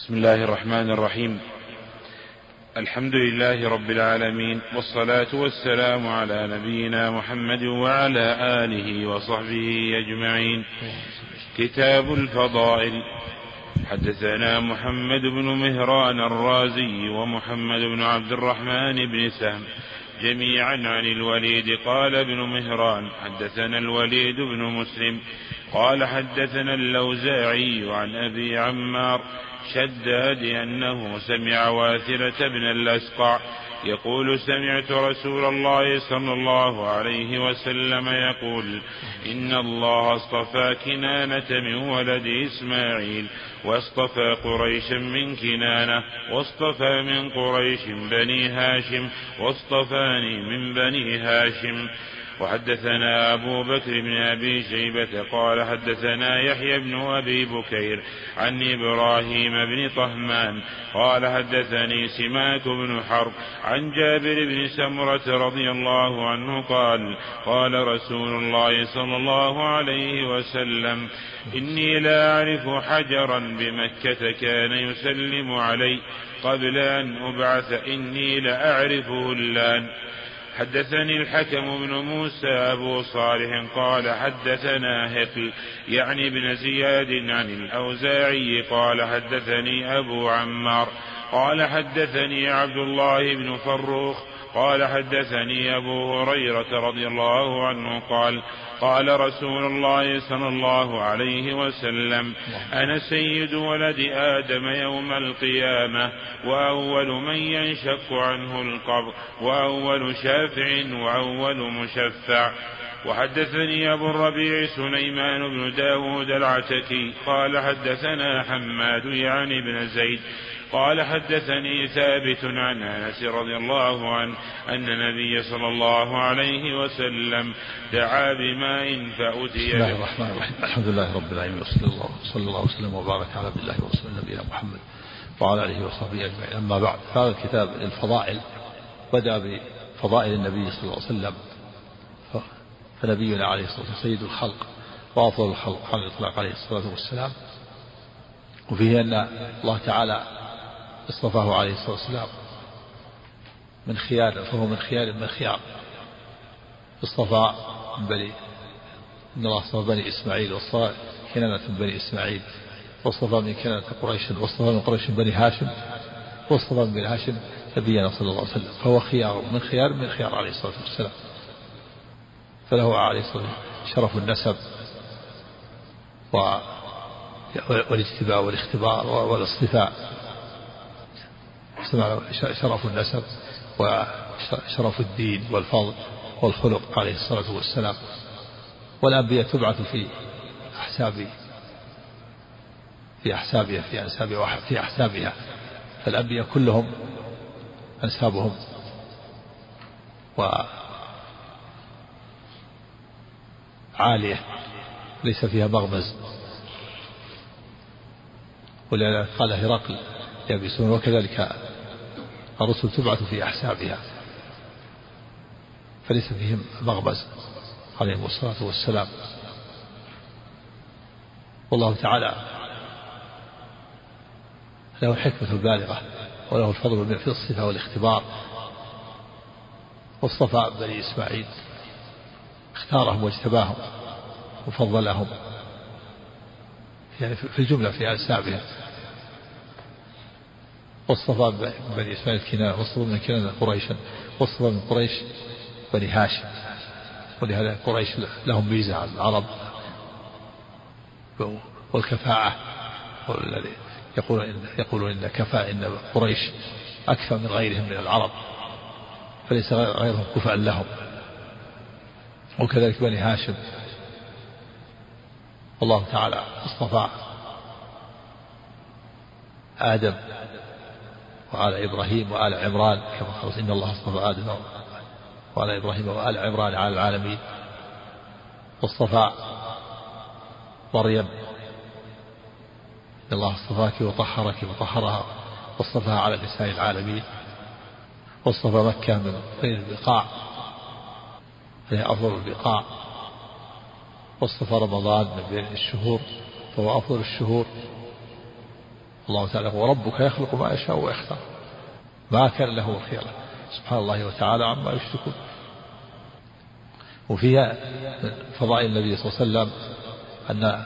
بسم الله الرحمن الرحيم. الحمد لله رب العالمين والصلاة والسلام على نبينا محمد وعلى آله وصحبه أجمعين. كتاب الفضائل. حدثنا محمد بن مهران الرازي ومحمد بن عبد الرحمن بن سهم جميعا عن الوليد. قال ابن مهران حدثنا الوليد بن مسلم. قال حدثنا اللوزاعي عن أبي عمار شداد أنه سمع واثره بن الأسقع. يقول سمعت رسول الله صلى الله عليه وسلم يقول إن الله اصطفى كنانة من ولد إسماعيل واصطفى قريشا من كنانة واصطفى من قريش بني هاشم واصطفاني من بني هاشم. وحدثنا أبو بكر بن أبي شيبة قال حدثنا يحيى بن أبي بكير عن إبراهيم بن طهمان قال حدثني سماك بن حرب عن جابر بن سمرة رضي الله عنه قال قال رسول الله صلى الله عليه وسلم إني لا أعرف حجرا بمكة كان يسلم علي قبل أن أبعث إني لأعرفه اللان حدثني الحكم بن موسى أبو صالح قال حدثنا هقل يعني ابن زياد عن الأوزاعي قال حدثني أبو عمار قال حدثني عبد الله بن فروخ قال حدثني أبو هريرة رضي الله عنه قال قال رسول الله صلى الله عليه وسلم أنا سيد ولد آدم يوم القيامة وأول من ينشق عنه القبر وأول شافع وأول مشفع. وحدثني أبو الربيع سليمان بن داود العتكي قال حدثنا حماد يعني بن زيد قال حدثني ثابت عن أنس رضي الله عنه أن النبي صلى الله عليه وسلم دعا بماء فأتي بسم الله الرحمن الرحيم. الحمد لله رب العالمين وصلى الله صلى الله وسلم وبارك على عبد الله ورسوله نبينا محمد وعلى آله وصحبه أجمعين. أما بعد هذا الكتاب الفضائل بدأ بفضائل النبي صلى الله عليه وسلم. فنبينا عليه الصلاة والسلام سيد الخلق وأفضل الخلق على الاطلاق عليه الصلاة والسلام. وفيه أن الله تعالى اصطفاه عليه الصلاة والسلام. من خيار فهو من خيار من خيار. اصطفى من بني إن الله اصطفى بني إسماعيل واصطفى كنانة من بني إسماعيل واصطفى من كنانة قريش واصطفى من قريش بني هاشم واصطفى من بني هاشم نبينا صلى الله عليه وسلم. فهو خيار من خيار من خيار عليه الصلاة والسلام. فله عليه الصلاة والسلام شرف النسب و والاجتباء والاختبار والاصطفاء. شرف النسب وشرف الدين والفضل والخلق عليه الصلاة والسلام. والأنبياء تبعث في أحساب في أحسابها في أنسابها في أحسابها. فالأنبياء كلهم أنسابهم. و عالية ليس فيها مغمز. ولذلك قال هرقل يابسون وكذلك الرسل تبعث في أحسابها. فليس فيهم مغبز عليهم الصلاة والسلام. والله تعالى له الحكمة البالغة وله الفضل في الصفة والاختبار. واصطفى بني إسماعيل اختارهم واجتباهم وفضلهم. يعني في الجملة في أنسابهم واصطفى بني إسماعيل كنانة واصطفى من كنانة قريشا واصطفى من قريش بني هاشم. ولهذا قريش لهم ميزة على العرب. والكفاءة والذي يقول إن يقولون إن كفاء إن قريش أكثر من غيرهم من العرب. فليس غيرهم كفاء لهم. وكذلك بني هاشم. والله تعالى اصطفى آدم. وآل إبراهيم وآل عمران كما قال إن الله اصطفى آدم وآل إبراهيم وآل عمران على العالمين. واصطفى مريم. إن الله اصطفاك وطهرك وطهرها واصطفاها على نساء العالمين. واصطفى مكة من بين البقاع. فهي أفضل البقاع. واصطفى رمضان من بين الشهور فهو أفضل الشهور. الله تعالى وربك يخلق ما يشاء ويختار. ما كان له الخيرة سبحان الله وتعالى عما يشركون. وفيها من فضائل النبي صلى الله عليه وسلم أن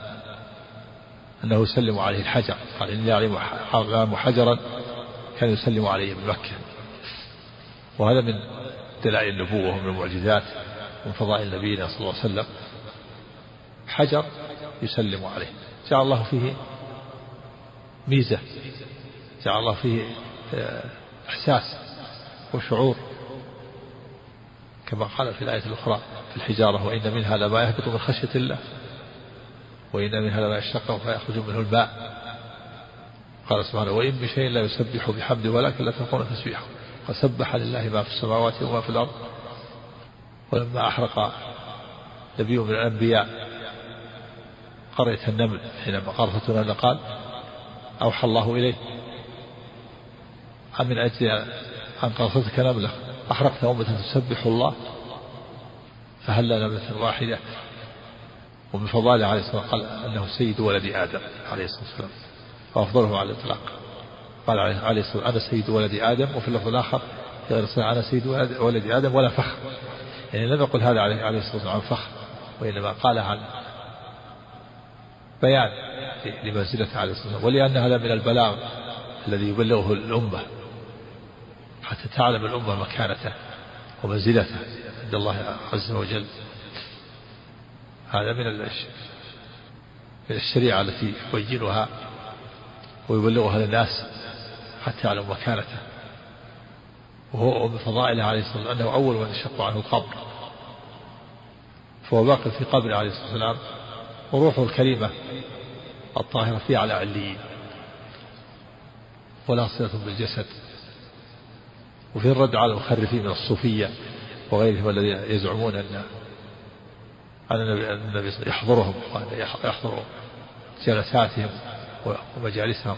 أنه يسلم عليه الحجر. قال إني أعلم حجرا كان يسلم عليه بمكة وهذا من دلائل النبوة ومن المعجزات من فضائل نبينا صلى الله عليه وسلم. حجر يسلم عليه. جعل الله فيه ميزة. جعل الله فيه آه، إحساس وشعور. كما قال في الآية الأخرى في الحجارة وإن منها لما يهبط من خشية الله وإن منها لما يشتق فيخرج منه الماء. قال سبحانه وإن من شيء لا يسبح بحمده ولكن لا تكون تسبيحه. فسبح لله ما في السماوات وما في الأرض. ولما أحرق نبي من الأنبياء قرية النمل حينما النمل قال أوحى الله إليه. من أجل أن قرصتك نملة أحرقت أمة تسبح الله فهل نملة واحدة؟ ومن فضائله عليه الصلاة والسلام قال أنه سيد ولد آدم عليه الصلاة والسلام وأفضله على الإطلاق. قال عليه الصلاة والسلام أنا سيد ولد آدم وفي اللفظ الآخر أنا سيد ولد آدم ولا فخر. يعني لم يقل هذا عليه الصلاة والسلام عن فخر وإنما قال عن بيان لمنزلته عليه الصلاة والسلام ولأن هذا من البلاغ الذي يبلغه الأمة. حتى تعلم الأمة مكانته ومنزلته عند الله عز وجل. هذا من من الشريعة التي يبينها ويبلغها للناس حتى يعلم مكانته. وهو من فضائله عليه الصلاة والسلام أنه أول من يشق عنه القبر. فهو باق في قبر عليه الصلاة والسلام. وروحه الكريمة الطاهرة في على عليين ولا صلة بالجسد وفي الرد على المخرفين من الصوفية وغيرهم الذين يزعمون أن أن النبي يحضرهم يحضر جلساتهم ومجالسهم.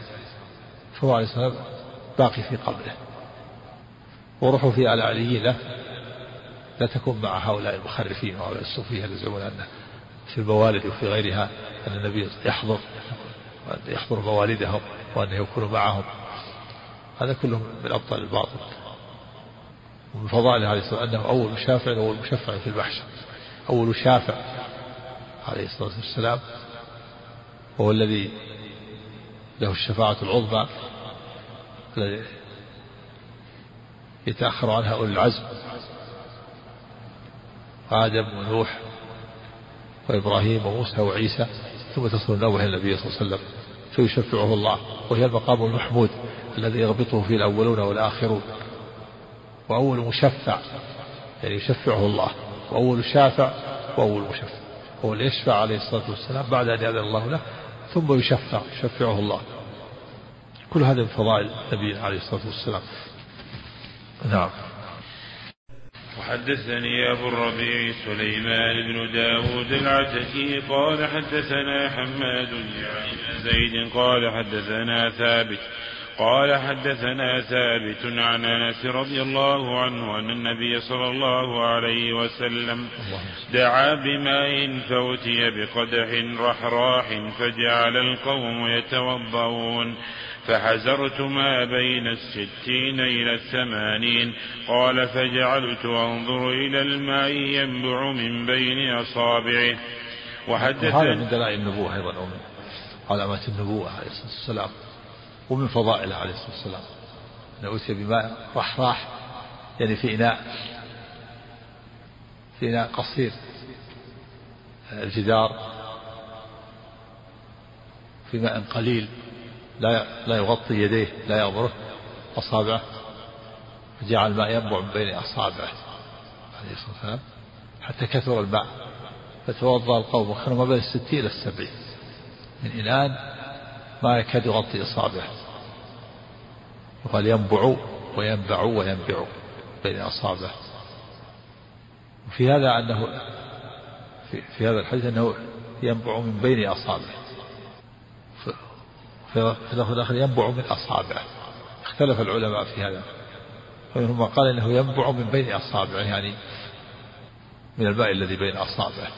فهو عليه الصلاة باقي في قبره. وروحه في على علي له لا تكون مع هؤلاء المخرفين وهؤلاء الصوفية يزعمون أن في الموالد وفي غيرها أن النبي يحضر وأن يحضر موالدهم وأن يكون معهم. هذا كله من أبطال الباطل. ومن فضائله عليه الصلاة والسلام أنه أول مشافع وأول مشفع في المحشر أول شافع عليه الصلاة والسلام. وهو الذي له الشفاعة العظمى الذي يتأخر عنها أولي العزم. آدم ونوح وإبراهيم وموسى وعيسى ثم تصل النوبة إلى النبي صلى الله عليه وسلم فيشفعه الله وهي المقام المحمود الذي يغبطه فيه الأولون والآخرون. وأول مشفع يعني يشفعه الله وأول شافع وأول مشفع. هو يشفع عليه الصلاة والسلام بعد أن يأذن الله له ثم يشفع يشفعه الله. كل هذا من فضائل النبي عليه الصلاة والسلام. نعم. وحدثني أبو الربيع سليمان بن داود العتكي قال حدثنا حماد يعني زيد قال حدثنا ثابت قال حدثنا ثابت عن أنس رضي الله عنه أن النبي صلى الله عليه وسلم دعا بماء فأتي بقدح رحراح فجعل القوم يتوضؤون فحزرت ما بين الستين إلى الثمانين. قال فجعلت أنظر إلى الماء ينبع من بين أصابعه وحدث هذا من دلائل النبوة أيضا ومن علامات النبوة عليه الصلاة والسلام ومن فضائله عليه الصلاة والسلام. أنه أتي بماء رحراح يعني في إناء في إناء قصير الجدار في ماء قليل. لا لا يغطي يديه لا يغمره أصابعه فجعل الماء ينبع من بين أصابعه عليه الصلاة والسلام حتى كثر الماء فتوضأ القوم وكانوا ما بين الستين إلى السبعين. من إناء ما يكاد يغطي إصابعه. وقال ينبع وينبع وينبع بين أصابعه. وفي هذا أنه في, في هذا الحديث أنه ينبع من بين أصابعه. في اللفظ الآخر ينبع من أصابعه. اختلف العلماء في هذا. فمنهم من قال إنه ينبع من بين أصابعه يعني من الماء الذي بين أصابعه.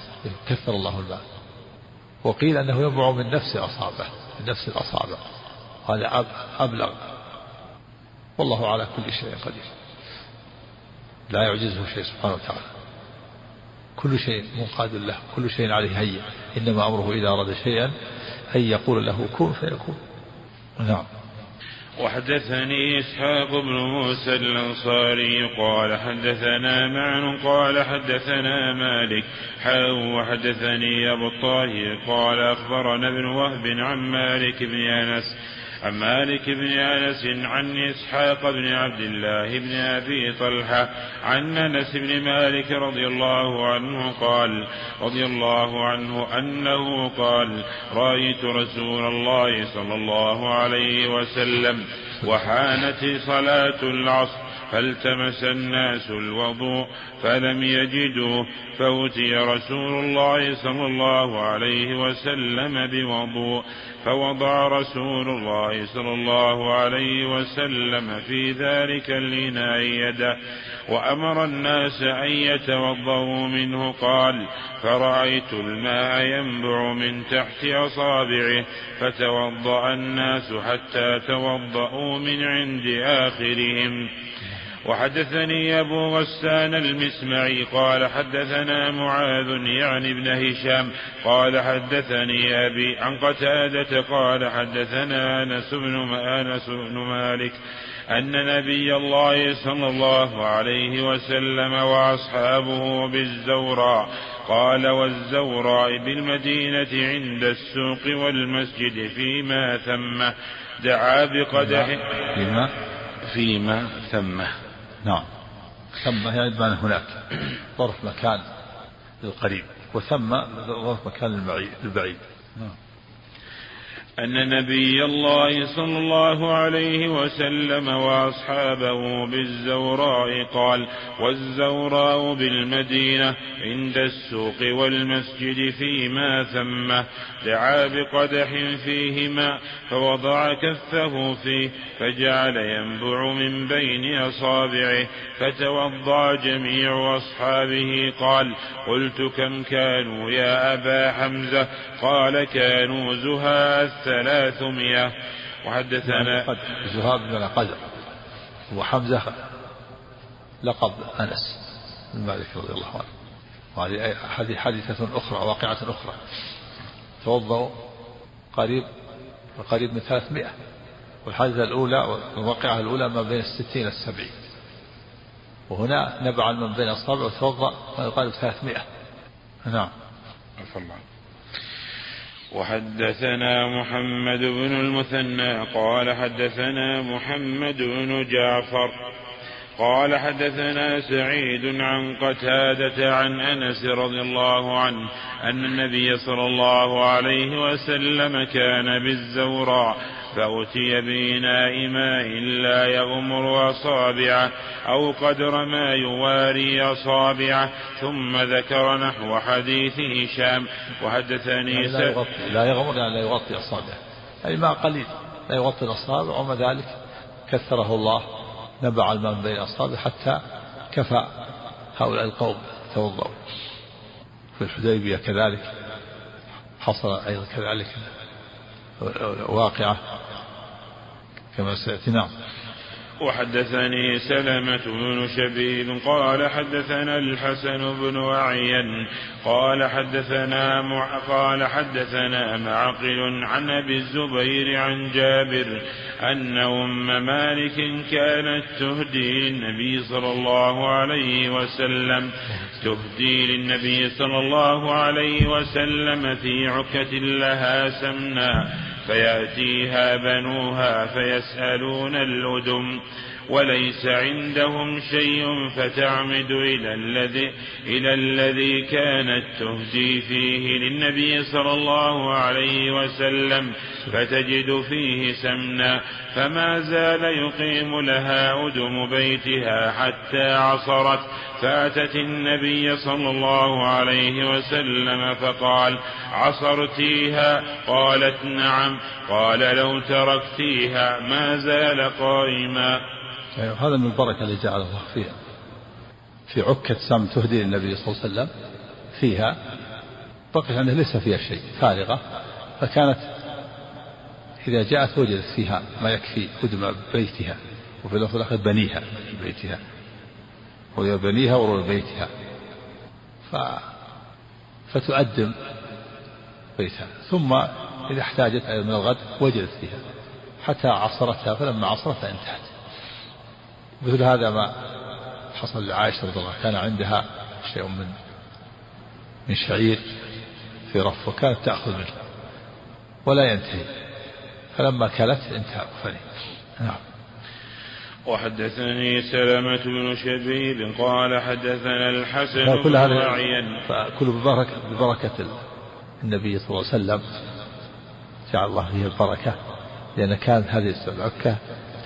كثر الله الماء. وقيل أنه ينبع من نفس أصابعه من نفس الأصابع. وهذا أبلغ. والله على كل شيء قدير. لا يعجزه شيء سبحانه وتعالى. كل شيء منقاد له كل شيء عليه هيئ إنما أمره إذا أراد شيئا أن يقول له كن فيكون. نعم. وحدثني إسحاق بن موسى الأنصاري قال حدثنا معن قال حدثنا مالك حاو وحدثني أبو الطاهر قال أخبرنا ابن وهب عن مالك بن أنس عن مالك بن أنس عن إسحاق بن عبد الله بن أبي طلحة عن أنس بن مالك رضي الله عنه قال رضي الله عنه أنه قال رأيت رسول الله صلى الله عليه وسلم وحانت صلاة العصر فالتمس الناس الوضوء فلم يجدوه فأتي رسول الله صلى الله عليه وسلم بوضوء فوضع رسول الله صلى الله عليه وسلم في ذلك الإناء يده وأمر الناس أن يتوضأوا منه قال فرأيت الماء ينبع من تحت أصابعه فتوضأ الناس حتى توضأوا من عند آخرهم. وحدثني أبو غسان المسمعي قال حدثنا معاذ يعني ابن هشام قال حدثني أبي عن قتادة قال حدثنا أنس بن أنس بن مالك أن نبي الله صلى الله عليه وسلم وأصحابه بالزوراء قال والزوراء بالمدينة عند السوق والمسجد فيما ثم دعا بقدح فيما؟ فيما ثمه نعم. ثم بمعنى هناك ظرف مكان للقريب وثم ظرف مكان للبعيد. نعم. أن نبي الله صلى الله عليه وسلم وأصحابه بالزوراء قال والزوراء بالمدينة عند السوق والمسجد فيما ثمه دعا بقدح فيه ماء فوضع كفه فيه فجعل ينبع من بين أصابعه فتوضأ جميع أصحابه قال قلت كم كانوا يا أبا حمزة؟ قال كانوا زهاء ثلاثمائة وحدثنا زهاء بن قدر وحمزة لقب أنس بن مالك رضي الله عنه. وهذه حادثة أخرى واقعة أخرى. توضأوا قريب قريب من 300 والحادثة الأولى والواقعة الأولى ما بين الستين السبعين. وهنا نبع من بين أصابع وتوضأ ما يقارب 300 نعم الله. وحدثنا محمد بن المثنى قال حدثنا محمد بن جعفر قال حدثنا سعيد عن قتادة عن أنس رضي الله عنه أن النبي صلى الله عليه وسلم كان بالزوراء فأتي بإناء ماء لا يغمر أصابعه أو قدر ما يواري أصابعه ثم ذكر نحو حديث هشام. وحدثني يعني لا, يغطي لا يغمر لا يغطي أصابعه. أي ماء قليل لا يغطي الأصابع ومع ذلك كثره الله. نبع الماء من بين أصابعه حتى كفى هؤلاء القوم توضأوا. في الحديبية كذلك حصل أيضا كذلك واقعة كما سيأتي. نعم. وحدثني سلمة بن شبيب قال حدثنا الحسن بن أعين قال حدثنا مع قال حدثنا معقل عن أبي الزبير عن جابر أن أم مالك كانت تهدي للنبي صلى الله عليه وسلم تهدي للنبي صلى الله عليه وسلم في عكة لها سمنا فيأتيها بنوها فيسألون الأدم وليس عندهم شيء فتعمد إلى الذي إلى الذي كانت تهدي فيه للنبي صلى الله عليه وسلم فتجد فيه سمنا فما زال يقيم لها أدم بيتها حتى عصرت. فأتت النبي صلى الله عليه وسلم فقال عصرتيها؟ قالت نعم. قال لو تركتيها ما زال قائما. هذا من البركة اللي جعل الله فيها. في عكة سم تهدي للنبي صلى الله عليه وسلم فيها. بقي أنه ليس فيها شيء فارغة. فكانت إذا جاءت وجدت فيها ما يكفي هدم بيتها وفي اللفظ الآخر بنيها بيتها. بنيها وروي بيتها. ف... فتؤدم بيتها. ثم إذا احتاجت من الغد وجدت فيها. حتى عصرتها فلما عصرتها انتهت. مثل هذا ما حصل لعائشة رضي الله كان عندها شيء من من شعير في رف وكانت تأخذ منه ولا ينتهي. فلما كلت انتهى. فني نعم. وحدثني سلمة بن شبيب قال حدثنا الحسن كل هذا فكل ببركة ببركة النبي صلى الله عليه وسلم. جعل الله فيه البركة لأن كانت هذه العكة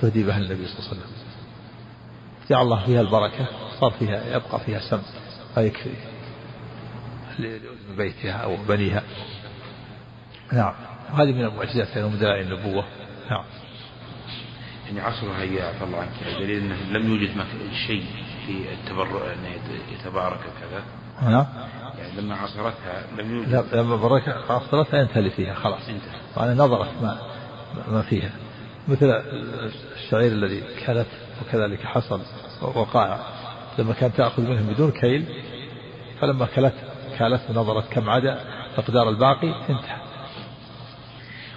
تهدي بها النبي صلى الله عليه وسلم. جعل الله فيها البركة صار فيها يبقى فيها سم فيكفي بيتها أو بنيها. نعم. وهذه من المعجزات من دلائل النبوة. نعم. يعني عصرها يا عفى الله عنك دليل إنه لم يوجد شيء في التبرع انه يتبارك كذا. نعم. يعني لما عصرتها لم يوجد. لما برك عصرتها انتهى اللي فيها خلاص. انتهى نظرت ما ما فيها. مثل الشعير الذي كانت وكذلك حصل وقائع لما كانت تأخذ منهم بدون كيل فلما كلت كالت ونظرت كم عدا مقدار الباقي انتهى.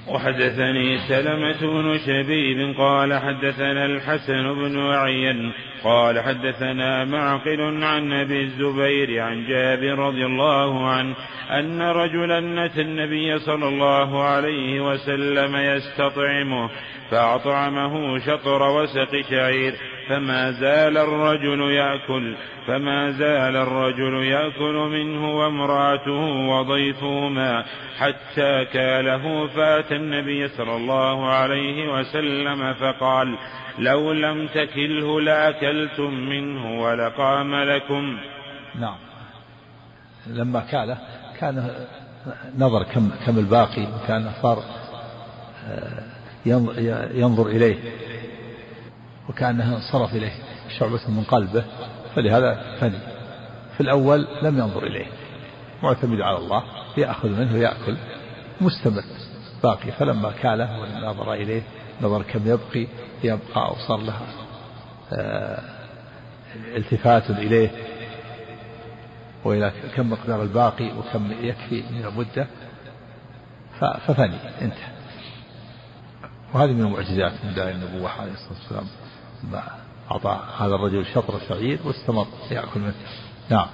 وحدثني سلمة بن شبيب قال حدثنا الحسن بن وعين قال حدثنا معقل عن أبي الزبير عن جابر رضي الله عنه أن رجلا اتى النبي صلى الله عليه وسلم يستطعمه فأطعمه شطر وسق شعير. فما زال الرجل يأكل فما زال الرجل يأكل منه وامرأته وضيفهما حتى كاله فاتى النبي صلى الله عليه وسلم فقال لو لم تكله لأكلتم منه ولقام لكم. نعم. لما كاله كان نظر كم كم الباقي وكان صار آه، ينظر إليه. وكأنه انصرف إليه شعبة من قلبه فلهذا فني. في الأول لم ينظر إليه. معتمد على الله يأخذ منه ويأكل. مستمر. باقي. فلما كاله ونظر إليه نظر كم يبقي يبقى أو صار له آه، التفات إليه. وإلى كم مقدار الباقي وكم يكفي من المدة ففني. انتهى. وهذه من المعجزات من داعي النبوة عليه الصلاة والسلام. أعطى هذا الرجل شطر الشعير واستمر يأكل منه. نعم.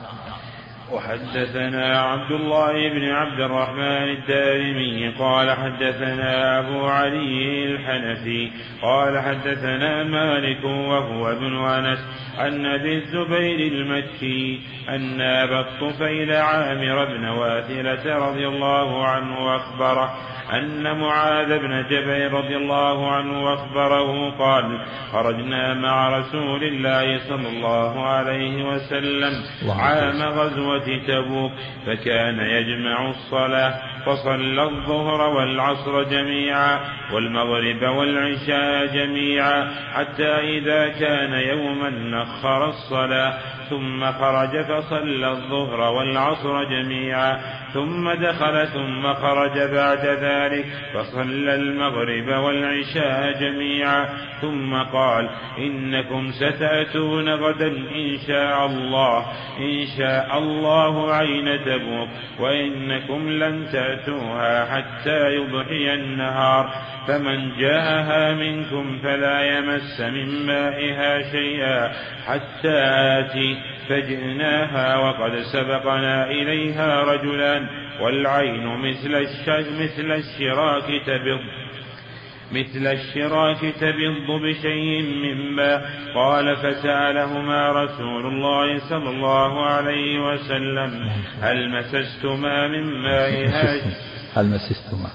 وحدثنا عبد الله بن عبد الرحمن الدارمي قال حدثنا أبو علي الحنفي قال حدثنا مالك وهو ابن أنس عن أبي الزبير المكي أن أبا الطفيل عامر بن واثلة رضي الله عنه أخبره أن معاذ بن جبل رضي الله عنه أخبره قال خرجنا مع رسول الله صلى الله عليه وسلم عام غزوة تبوك فكان يجمع الصلاة فصلى الظهر والعصر جميعا والمغرب والعشاء جميعا حتى إذا كان يوما نخر الصلاة ثم خرج فصلى الظهر والعصر جميعا ثم دخل ثم خرج بعد ذلك فصلى المغرب والعشاء جميعا. ثم قال إنكم ستأتون غدا إن شاء الله إن شاء الله عين تبوك وإنكم لن تأتوها حتى يضحي النهار. فمن جاءها منكم فلا يمس من مائها شيئا حتى آتي فجئناها وقد سبقنا إليها رجلان والعين مثل مثل الشراك تبض مثل الشراك تبض بشيء من ماء قال فسألهما رسول الله صلى الله عليه وسلم هل مسستما من مائها هل مسستما؟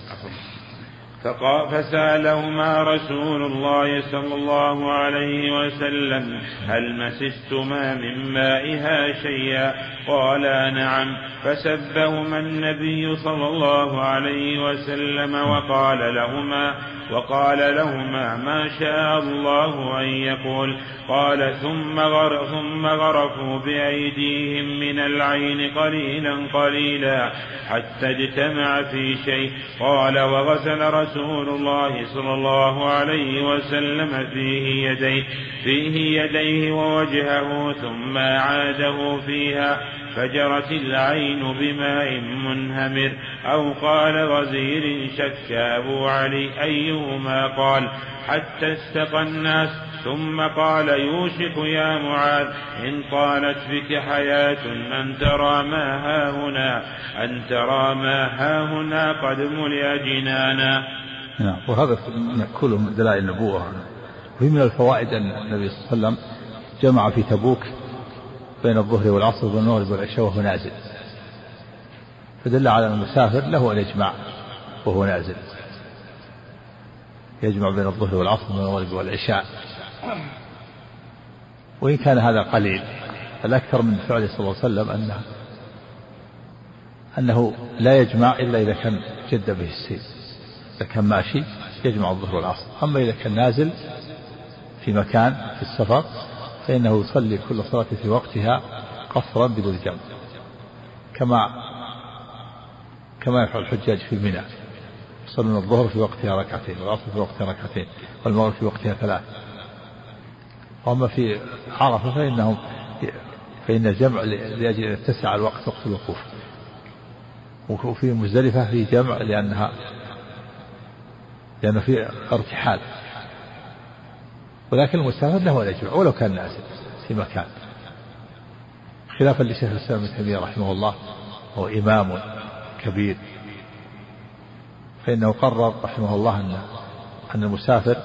فسألهما رسول الله صلى الله عليه وسلم هل مسستما من مائها شيئا؟ قالا نعم. فسبهما النبي صلى الله عليه وسلم وقال لهما وقال لهما ما شاء الله أن يقول. قال ثم غر ثم غرفوا بأيديهم من العين قليلا قليلا حتى اجتمع في شيء. قال وغسل رسول الله صلى الله عليه وسلم فيه يديه فيه يديه ووجهه ثم أعاده فيها. فجرت العين بماء منهمر. أو قال غزير شك أبو علي أيهما قال. حتى استقى الناس ثم قال يوشك يا معاذ إن طالت بك حياة أن ترى ما ها هنا. أن ترى ما ها هنا قد ملئ جنانا. نعم وهذا كله من دلائل النبوة. وفي من الفوائد أن النبي صلى الله عليه وسلم جمع في تبوك بين الظهر والعصر والمغرب والعشاء وهو نازل. فدل على أن المسافر له أن يجمع وهو نازل. يجمع بين الظهر والعصر والمغرب والعشاء. وإن كان هذا قليل الأكثر من فعله صلى الله عليه وسلم أنه أنه لا يجمع إلا إذا كان جد به السير إذا كان ماشي يجمع الظهر والعصر. أما إذا كان نازل في مكان في السفر فإنه يصلي كل صلاة في وقتها قصرا بدون جمع كما كما يفعل الحجاج في منى يصلون الظهر في وقتها ركعتين والعصر في وقتها ركعتين والمغرب في وقتها ثلاث. وأما في عرفة فإنهم فإن الجمع لأجل أن يتسع الوقت وقت الوقوف. وفي مزدلفة في جمع لأنها لأنه في ارتحال. ولكن المسافر له أن يجمع ولو كان نازل في مكان. خلافا لشيخ الإسلام ابن تيمية رحمه الله هو إمام كبير. فإنه قرر رحمه الله أن أن المسافر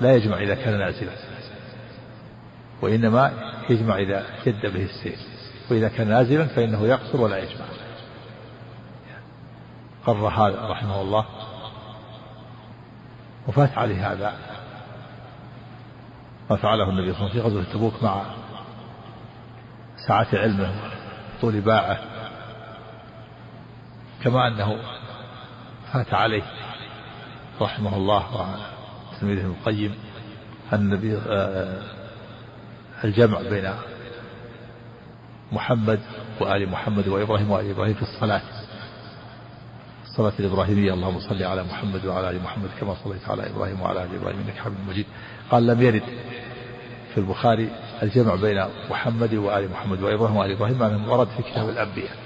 لا يجمع إذا كان نازلا وإنما يجمع إذا جد به السير. وإذا كان نازلا فإنه يقصر ولا يجمع. قرر هذا رحمه الله. وفات عليه هذا. فعله النبي صلى الله عليه وسلم في غزوة تبوك مع سعة علمه طول باعه. كما أنه فات عليه رحمه الله وعلى تلميذه ابن القيم النبي آه، الجمع بين محمد وآل محمد وإبراهيم وآل إبراهيم في الصلاة. الصلاة الإبراهيمية اللهم صل على محمد وعلى آل محمد كما صليت على إبراهيم وعلى آل إبراهيم إنك حميد مجيد. قال لم يرد. في البخاري الجمع بين محمد وآل محمد وإبراهيم وآل إبراهيم ما ورد في كتاب الأنبياء.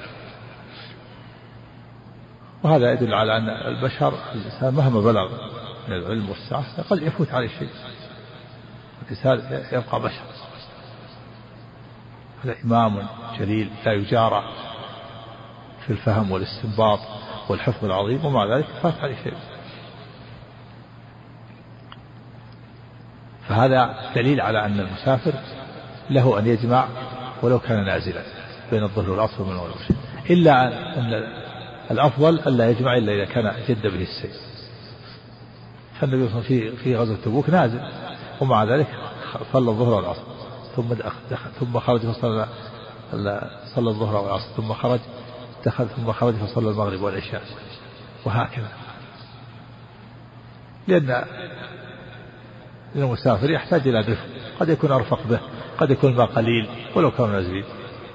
وهذا يدل على أن البشر الإنسان مهما بلغ من العلم والسعة قد يفوت عليه شيء. الإنسان يبقى بشر. هذا إمام جليل لا يجارى في الفهم والاستنباط والحفظ العظيم ومع ذلك فات عليه شيء. فهذا دليل على أن المسافر له أن يجمع ولو كان نازلا بين الظهر والعصر من والعشاء. إلا أن الأفضل ألا يجمع إلا إذا كان جد به السير. فالنبي صلى الله عليه وسلم في في غزوة تبوك نازل ومع ذلك صلى الظهر والعصر ثم دخل ثم خرج فصلى صلى الظهر والعصر ثم خرج دخل ثم خرج فصلى المغرب والعشاء وهكذا. لأن المسافر يحتاج إلى دفء قد يكون أرفق به قد يكون الماء قليل ولو كان نازلين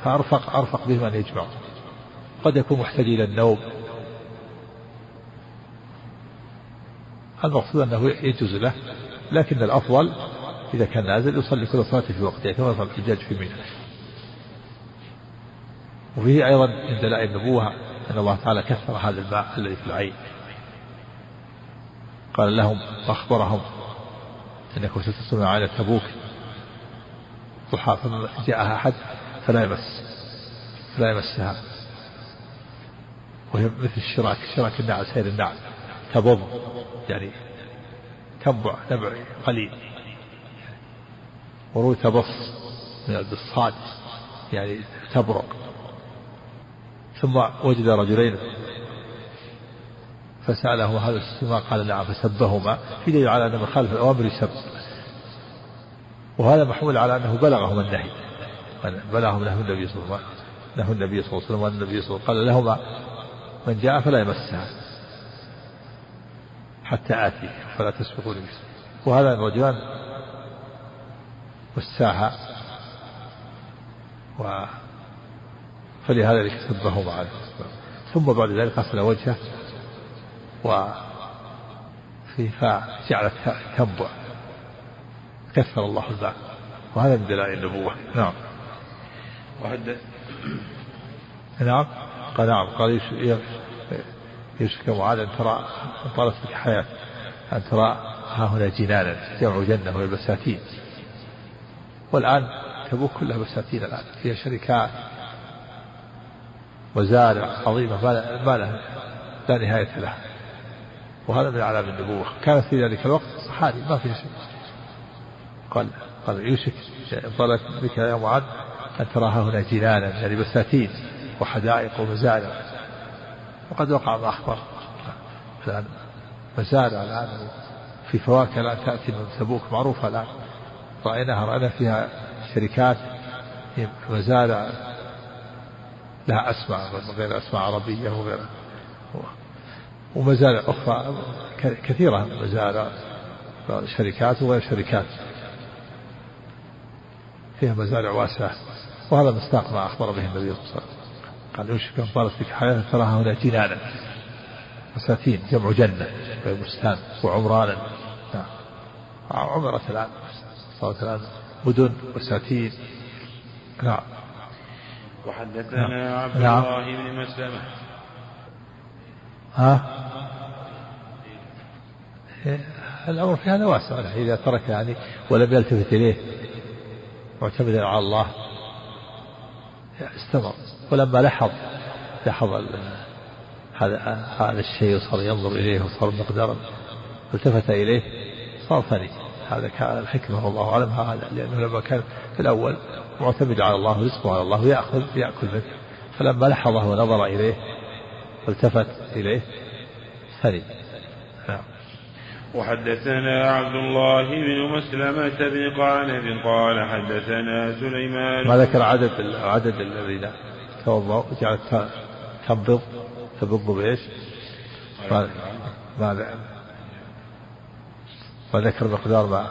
فأرفق أرفق به من يجمع. قد يكون محتاج إلى النوم. المقصود أنه يجوز له لكن الأفضل إذا كان نازل يصلي كل صلاة في وقتها كما يفعل الحجاج في منى وفيه أيضا من دلائل النبوة أن الله تعالى كثر هذا الماء الذي في العين. قال لهم وأخبرهم أنكم ستسلمون على تبوك ضحى جاءها أحد فلا يمس فلا يمسها. وهي مثل الشراك شراك النعل سير النعل. تبض يعني تنبع نبع قليل. وروي تبص من البصاد يعني تبرق. ثم وجد رجلين فسأله هذا السماء قال نعم فسبهما. في دليل على أن من خالف الأوامر يسب. وهذا محمول على أنه بلغهم النهي. بلغهم نهي النبي صلى الله عليه وسلم نهى النبي صلى الله عليه وسلم النبي صلى الله عليه وسلم قال لهما من جاء فلا يمسها حتى آتي فلا تسبقوني وهذا الرجلان والساعة و فلهذا سبهما عليه ثم بعد ذلك غسل وجهه. و في فجعل تنبع كثر الله الماء وهذا من دلائل النبوة. نعم. وحدث نعم. قال نعم قال يوشك معاذ أن ترى طالت بك حياة أن ترى ها هنا جنانا جمع جنة وهي البساتين والآن تبوك كلها بساتين الآن. فيها شركات. وزارع عظيمة ما لها لا نهاية لها. وهذا من علام النبوة. كانت في ذلك الوقت؟ صحاري ما فيها شيء. قال قال يوشك طالت بك يا معاذ أن تراها هنا جنانا يعني بساتين وحدائق ومزارع. وقد وقع ما أخبر. الآن مزارع الآن في فواكه الآن تأتي من تبوك معروفة الآن. رأيناها رأينا فيها شركات مزارع. لها أسماء غير أسماء عربية وغير ومزارع أخرى كثيرة مزارع شركات وغير شركات. فيها مزارع واسعة وهذا مصداق ما أخبر به النبي صلى الله عليه وسلم. قال يوشك أن طالت بك حياة؟ تراها هنا جنانا. بساتين جمع جنة بستان وعمرانا نعم. عمرت الآن صارت الآن مدن بساتين نعم. وحدثنا نعم. عبد. الله بن مسلمة. ها؟ الأمر في هذا واسع. إذا ترك يعني ولم يلتفت إليه معتمدا على الله استمر. ولما لاحظ لاحظ هذا هذا الشيء وصار ينظر إليه وصار مقدارا التفت إليه صار ثاني هذا كان الحكمة والله أعلم. هذا لأنه لما كان في الأول معتمد على الله ورزقه على الله ويأخذ يأكل منه. فلما لحظه ونظر إليه والتفت إليه نعم وحدثنا عبد الله بن مسلمة بن قعنب قال حدثنا سليمان. ما ذكر عدد عدد الذين توضأوا وجعلت تنبض تبض بإيش؟ ما ما ذكر مقدار ما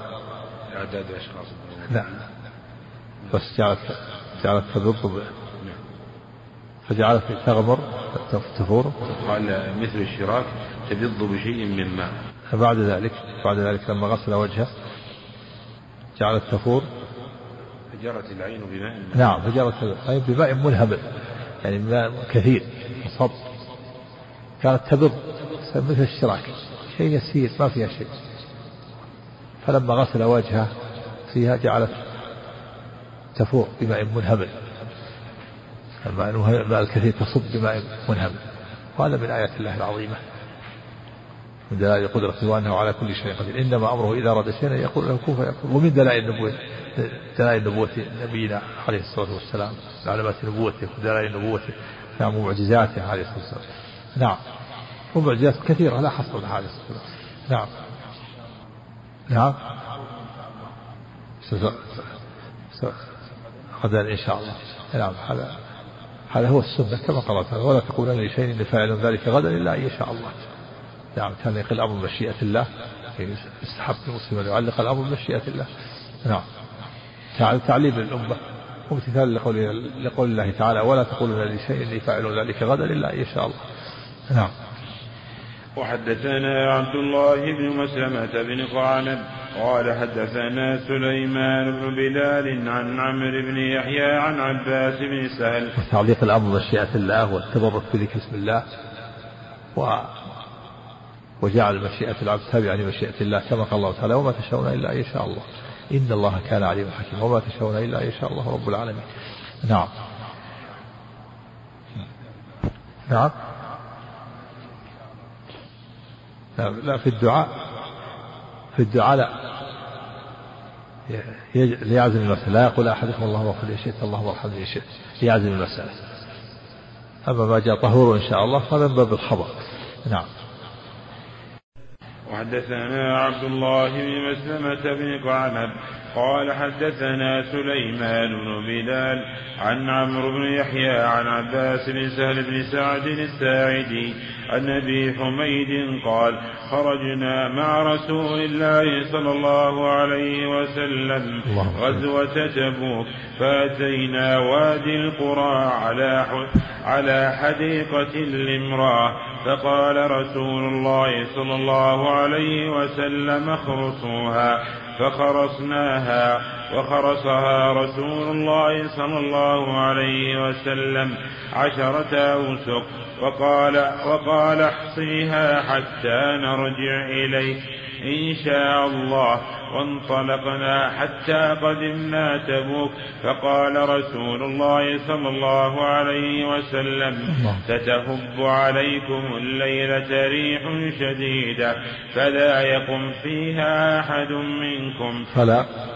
أعداد أشخاص. نعم بس جعلت جعلت تبض فجعلت تغمر تفور. قال مثل الشراك تبض بشيء من ماء. فبعد ذلك بعد ذلك لما غسل وجهه جعلت تفور فجرت العين بماء نعم فجرت العين بماء منهمر يعني ماء كثير مصب. كانت تبض مثل الشراك شيء يسير ما فيها شيء. فلما غسل وجهه فيها جعلت تفور بماء منهمر. الماء الكثير تصب بماء منهمر. وهذا من آيات الله العظيمة. من دلائل قدرته وأنه على كل شيء قدير. إنما أمره إذا أراد شيئا يقول له كن فيكون ومن دلائل نبوة دلائل نبوة نبينا عليه الصلاة والسلام علامات نبوته ودلائل نبوته نعم ومعجزاته عليه الصلاة والسلام. نعم. ومعجزات كثيرة لا حصر لها عليه الصلاة والسلام. نعم. نعم. غدا إن شاء الله. نعم. هذا هذا هو السنة كما قال ولا تقولن لشيء إني فاعل ذلك غدا إلا أن يشاء الله. نعم تعليق الأمر بمشيئة الله. يستحب المسلم أن يعلق الأمر بمشيئة الله. نعم. تعليم للأمة. وامتثال لقول, لقول الله تعالى ولا تقولن لشيء إني فاعل ذلك غدا إلا أن يشاء الله. نعم. وحدثنا عبد الله بن مسلمة بن قعنب قال حدثنا سليمان بن بلال عن عمرو بن يحيى عن عباس بن سهل. وتعليق الأمر مشيئة الله والتبرك بذكر اسم الله. و وجعل مشيئة العبد تابعا لمشيئة الله كما قال الله تعالى وما تشاءون إلا أن يشاء الله. إن الله كان عليما حكيما وما تشاءون إلا أن يشاء الله رب العالمين. نعم. نعم. لا في الدعاء في الدعاء لا. ليعزم المسألة. لا يقول أحدكم اللهم اغفر لي شئت اللهم ارحمني إن شئت. ليعزم المسألة. أما ما جاء طهور إن شاء الله فهذا من باب الخبر. نعم. وحدثنا عبد الله بن مسلمة بن قعنب قال حدثنا سليمان بن بلال عن عمرو بن يحيى عن عباس بن سهل بن سعد الساعدي عن أبي حميد قال خرجنا مع رسول الله صلى الله عليه وسلم غزوة تبوك فأتينا وادي القرى على على حديقة لامرأة فقال رسول الله صلى الله عليه وسلم اخرصوها. فخرصناها. وخرصها رسول الله صلى الله عليه وسلم عشرة أوسق. وقال وقال احصيها حتى نرجع إليك إن شاء الله. وانطلقنا حتى قدمنا تبوك. فقال رسول الله صلى الله عليه وسلم ستهب عليكم الليلة ريح شديدة فلا يقم فيها أحد منكم. فلا.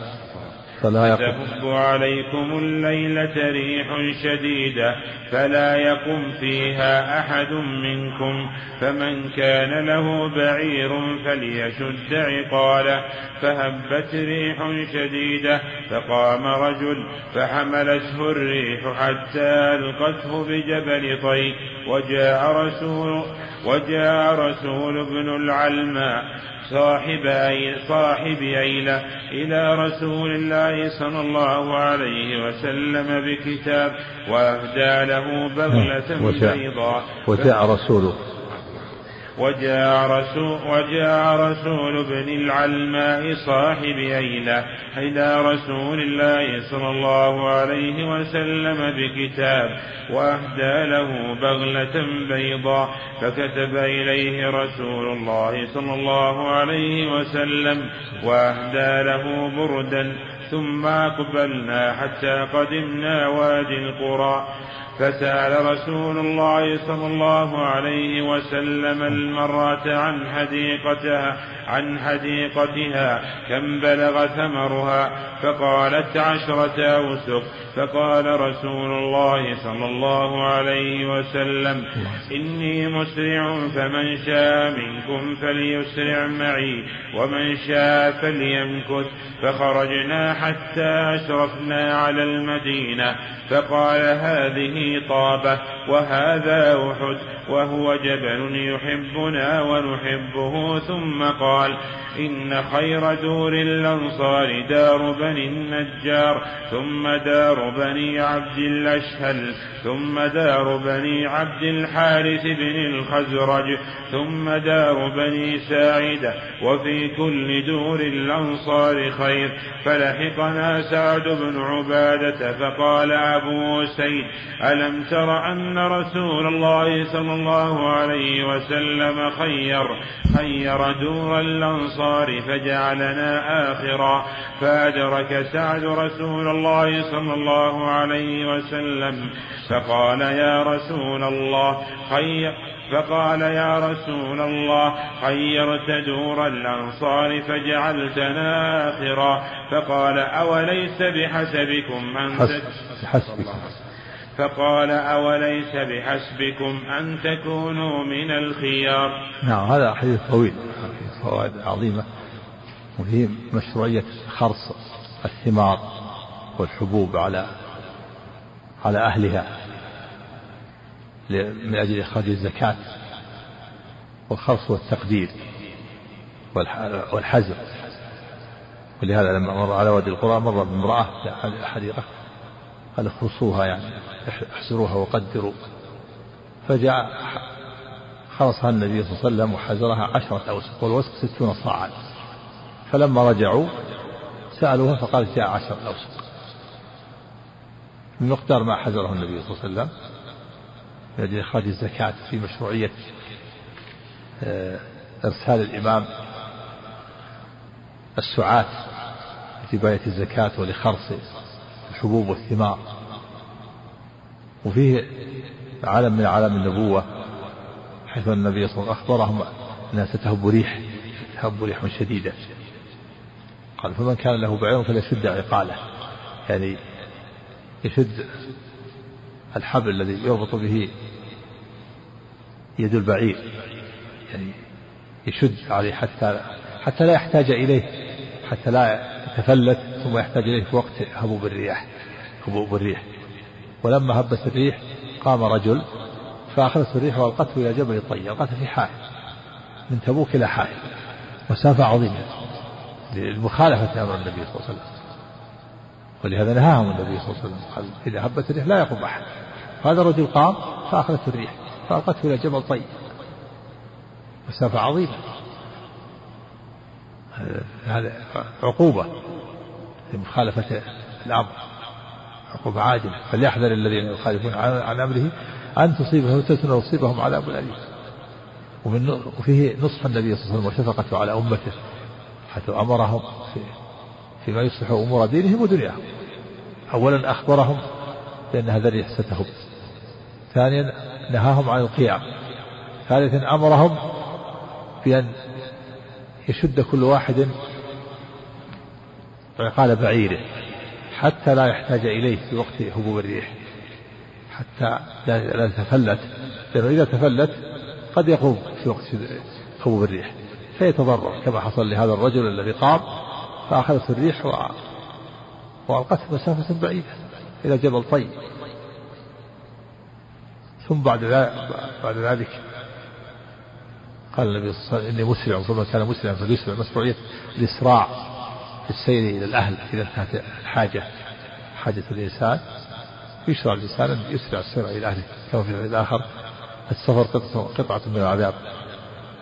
فلا تهب عليكم الليلة ريح شديدة فلا يقم فيها أحد منكم فمن كان له بعير فليشد عقاله فهبت ريح شديدة فقام رجل فحملته الريح حتى ألقته بجبل طي وجاء رسول وجاء رسول ابن العلماء صاحب أي صاحب أيلة إلى رسول الله صلى الله عليه وسلم بكتاب وأهدى له بغلة بيضاء. وجاء رسوله. وجاء رسول, وجاء رسول ابن العلماء صاحب أيلة إلى رسول الله صلى الله عليه وسلم بكتاب وأهدى له بغلة بيضاء فكتب إليه رسول الله صلى الله عليه وسلم وأهدى له بردا ثم أقبلنا حتى قدمنا وادي القرى فسأل رسول الله صلى الله عليه وسلم المرأة عن حديقتها عن حديقتها كم بلغ ثمرها فقالت عشرة أوسق. فقال رسول الله صلى الله عليه وسلم إني مسرع فمن شاء منكم فليسرع معي ومن شاء فليمكث. فخرجنا حتى أشرفنا على المدينة فقال هذه طابة وهذا أحد وهو جبل يحبنا ونحبه ثم قال إن خير دور الأنصار دار بني النجار ثم دار بني عبد الأشهل ثم دار بني عبد الحارث بن الخزرج ثم دار بني ساعدة وفي كل دور الأنصار خير. فلحقنا سعد بن عبادة فقال أبو سيد ألم تر أن رسول الله صلى الله عليه وسلم خير خير دور الأنصار فجعلنا آخرا فأدرك سعد رسول الله صلى الله عليه وسلم فقال يا رسول الله خير فقال يا رسول الله خيرت دور الأنصار فجعلتنا آخرا فقال أوليس بحسبكم أن بحسبكم فقال أوليس بحسبكم أن تكونوا من الخيار؟ نعم هذا حديث طويل فوائد عظيمة وفيه مشروعية خرص الثمار والحبوب على على أهلها من أجل إخراج الزكاة والخرص والتقدير والحزر ولهذا لما مر على وادي القرى مر بامرأة حديقة قال اخرصوها يعني. احسروها وقدروا. فجاء خرصها النبي صلى الله عليه وسلم وحزرها عشرة أوسق والوسق ستون صاعا. فلما رجعوا سألوها فقالت جاء عشرة أوسق من مقدار ما حزره النبي صلى الله عليه وسلم. من إخراج الزكاة في مشروعية آه، إرسال الإمام السعاة لتباية الزكاة ولخرص الحبوب والثمار. وفيه علم من علام النبوة حيث النبي صلى الله عليه وسلم أخبرهم أنها ستهب ريح تهب ريح شديدة. قال فمن كان له بعير فليشد عقاله. يعني يشد الحبل الذي يربط به يد البعير. يعني يشد عليه حتى حتى لا يحتاج إليه حتى لا يتفلت ثم يحتاج إليه في وقت هبوب الرياح هبوب الريح. ولما هبت الريح قام رجل فأخذته الريح وألقته إلى جبل الطي ألقته في حائل من تبوك إلى حائل مسافة عظيمة لمخالفة أمر النبي صلى الله عليه وسلم. ولهذا نهاهم النبي صلى الله عليه وسلم إذا هبت الريح لا يقوم أحد. هذا الرجل قام فأخذته الريح فألقته إلى جبل طي مسافة عظيمة هذا عقوبة لمخالفة الأمر. عقوبة عاجلة فليحذر الذين يخالفون عن أمره أن تصيبهم فتنة ويصيبهم عذاب أليم ومن وفيه نصح النبي صلى الله عليه وسلم وشفقته على أمته حيث أمرهم في فيما يصلح أمور دينهم ودنياهم. أولا أخبرهم بأن هذا ستهب. ثانيا نهاهم عن القيام. ثالثا أمرهم بأن يشد كل واحد عقال بعيره. حتى لا يحتاج إليه في وقت هبوب الريح حتى لا تتفلت. لأنه إذا تفلت قد يقوم في وقت هبوب الريح. فيتضرر كما حصل لهذا الرجل الذي قام فأخذته الريح وألقته مسافة بعيدة إلى جبل طي ثم بعد بعد ذلك قال النبي صلى الله عليه وسلم إني مسرع فمن كان مسرعا فليسرع مسرعية الإسراع في السير إلى الأهل إذا الحاجة حاجة الإنسان يشرع الإنسان أن يسرع السير إلى أهله كما في الآخر السفر قطعة, من العذاب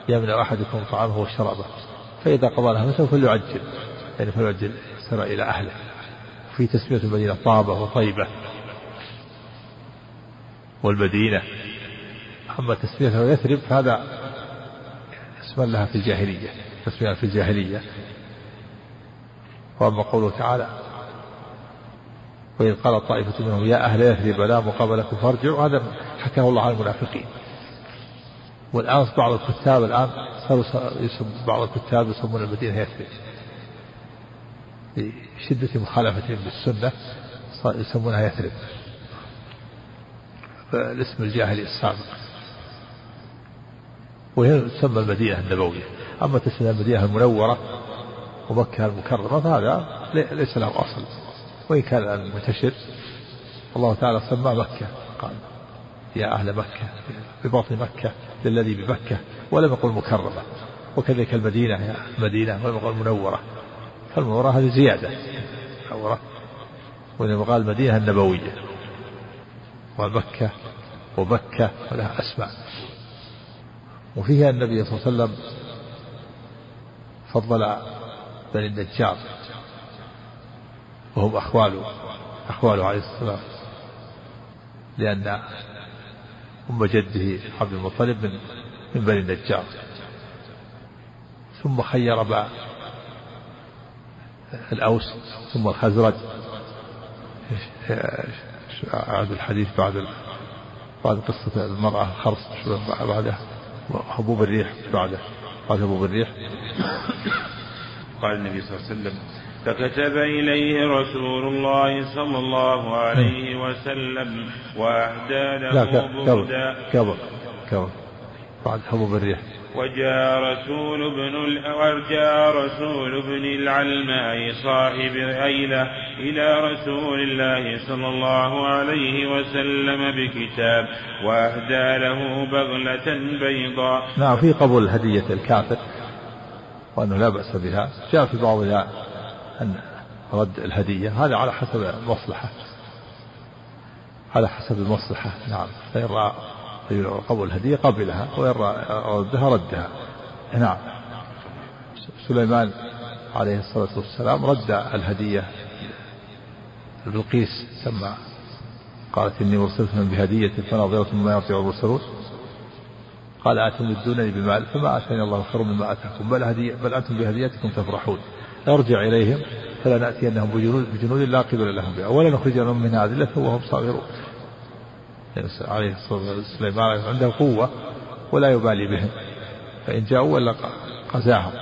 يمنع أحدكم طعامه وشرابه فإذا قضى له مثله فليعجل يعني فليعجل السير إلى أهله في تسمية المدينة طابة وطيبة والمدينة أما تسميتها يثرب فهذا اسما لها في الجاهلية تسمية في الجاهلية وأما قوله تعالى وإذ قال طائفة منهم يا أهل يثرب لا مقام لكم فارجعوا. هذا حكاه الله عن المنافقين. والآن بعض الكتاب الآن صاروا بعض الكتاب يسمون المدينة يثرب لشدة مخالفتهم بالسنة يسمونها يثرب. الاسم الجاهلي السابق. وهي تسمى المدينة النبوية. أما تسمى المدينة المنورة ومكة المكرمة فهذا ليس له أصل. وإن كان الآن منتشر الله تعالى سمى مكة قال يا أهل مكة بباطن مكة للذي بمكة ولم يقل مكرمة. وكذلك المدينة يا مدينة ولم يقل منورة. فالمنورة هذه زيادة منورة. وإنما قال المدينة النبوية. ومكة وبكة ولها أسماء. وفيها النبي صلى الله عليه وسلم فضل بني النجار. وهم أخواله أخواله عليه والسلام لأن أم جده عبد المطلب من من بني النجار. ثم خير بقى الأوس ثم الخزرج. أعد الحديث بعد بعد قصة المرأة الخرص بعدها حبوب الريح بعده بعد حبوب الريح قال النبي صلى الله عليه وسلم فكتب إليه رسول الله صلى الله عليه وسلم وأهدى له قبل قبل قبل بعد حبوب الريح وجاء رسول ابن وجاء رسول ابن العلماء صاحب أيلة إلى رسول الله صلى الله عليه وسلم بكتاب وأهدى له بغلة بيضاء. نعم في قبول هدية الكافر وأنه لا بأس بها. جاء في بعضها أن رد الهدية. هذا على حسب المصلحة. على حسب المصلحة. نعم. فإن رأى قبول الهدية قبلها وإن ردها ردها. نعم. سليمان عليه الصلاة والسلام رد الهدية. بلقيس ثم قالت إني مرسلت من بهدية فناظرة مما يرجع المرسلون. قال أتمدونني بمال فما آتاني الله خير مما آتاكم. بل هدية بل أنتم بهديتكم تفرحون. ارجع إليهم فلا نأتينهم بجنود, بجنود لا قبل لهم بها. ولا نخرجنهم من أذلة وهم صاغرون. عليه الصلاة والسلام سليمان عنده قوة ولا يبالي بهم. فإن جاءوا ولا قزاهم.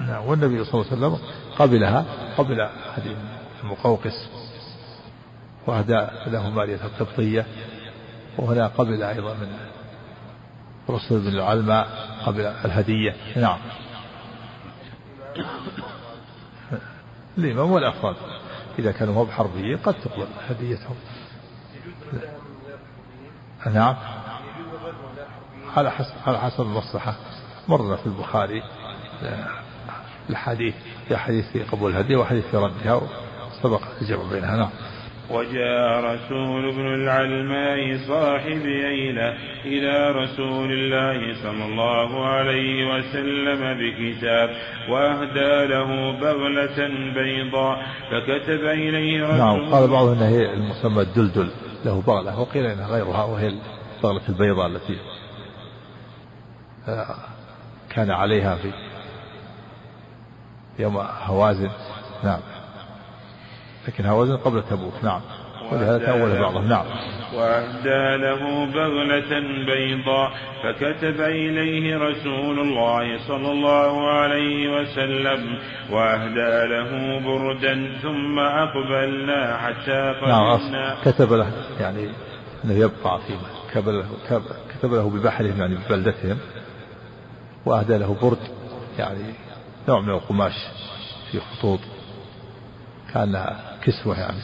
نعم، والنبي صلى الله عليه وسلم قبلها قبل هذه المقوقس وأهدى له مالية القبطية. وهنا قبل أيضا من رسل بن العلماء قبل الهدية. نعم. الإمام والأفراد إذا كانوا هم حربيين قد تقبل هديتهم. نعم. على حسب على حسب المصلحة. مرنا في البخاري الحديث في حديث في قبول الهدية وحديث في ردها سبق الجمع بينها نعم. وجاء رسول بن العلماء صاحب أيلة إلى رسول الله صلى الله عليه وسلم بكتاب وأهدى له بغلة بيضاء فكتب إليه رسول نعم قال بعضهم أنها هي المسمى الدلدل له بغلة وقيل أنها غيرها وهي البغلة البيضاء التي كان عليها في يوم هوازن. نعم. لكن هوازن قبل تبوك نعم. ولهذا تأول بعضهم نعم. وأهدى له بغلة بيضاء فكتب إليه رسول الله صلى الله عليه وسلم وأهدى له بردا ثم أقبلنا حتى قدمنا نعم كتب له يعني أنه يبقى في كتب له ببحرهم يعني ببلدتهم وأهدى له برد يعني نوع من القماش في خطوط. كان كسوة يعني.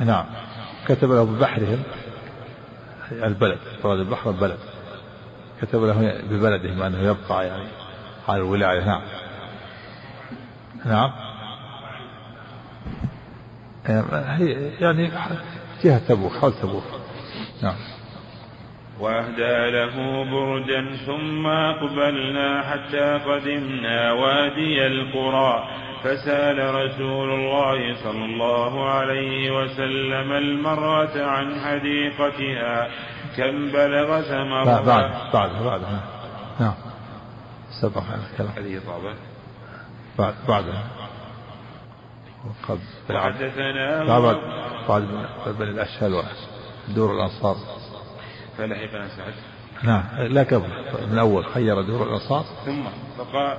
نعم. كتب له ببحرهم البلد مراد البحر البلد كتب له ببلدهم أنه يبقى يعني على الولاية. نعم. نعم. هي يعني جهة تبوك حول تبوك. نعم. وأهدى له بردا ثم أقبلنا حتى قدمنا وادي القرى. فسأل رسول الله صلى الله عليه وسلم المرأة عن حديقتها كم بلغ ثمرها؟ بعد بعد بعد نعم سبق الكلام. هذه بعد بعد. وحدثنا بعد بعد. بن الأشهل ودور الأنصار. فلحقنا سعد نعم لا قبل من أول خير دور الأنصار. ثم فقال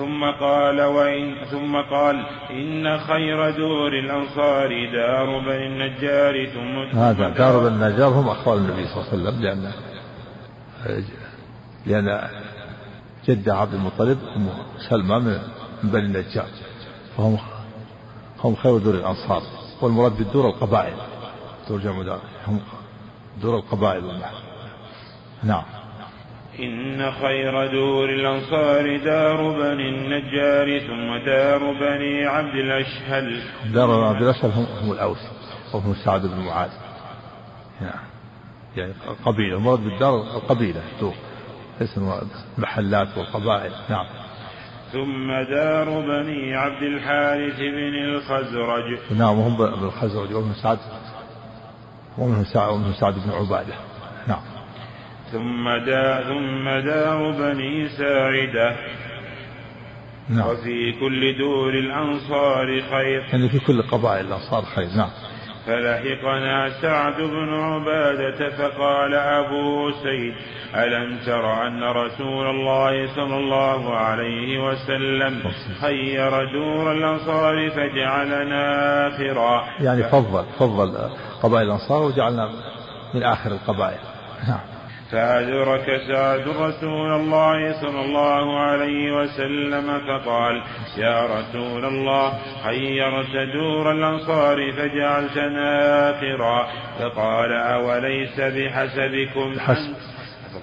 ثم قال وإن ثم قال إن خير دور الأنصار دار بني النجار ثم هذا دار بني النجار هم أخوال النبي صلى الله عليه وسلم لأن لأن جد عبد المطلب أم سلمى من بني النجار فهم هم خير دور الأنصار والمراد بالدور القبائل دور جمع دار هم دور القبائل نعم. إن خير دور الأنصار دار بني النجار ثم دار بني عبد الأشهل. دار عبد الأشهل هم, الأوس وهم سعد بن معاذ. نعم. يعني قبيلة المراد بالدار القبيلة ليس المحلات والقبائل نعم. ثم دار بني عبد الحارث بن الخزرج. نعم وهم بن الخزرج وهم سعد ومنه سعد ومنه سعد بن عبادة. نعم ثم دا ثم دار بني ساعدة. نعم. وفي كل دور الأنصار خير. يعني في كل قبائل الأنصار خير نعم. فلحقنا سعد بن عبادة فقال أبو سيد ألم تر أن رسول الله صلى الله عليه وسلم خير دور الأنصار فجعلنا آخرا؟ يعني فضل فضل قبائل الأنصار وجعلنا من آخر القبائل. نعم. فأدرك سعد رسول الله صلى الله عليه وسلم فقال يا رسول الله خيرت دور الأنصار فجعلتنا آخرا فقال أوليس بحسبكم بحسب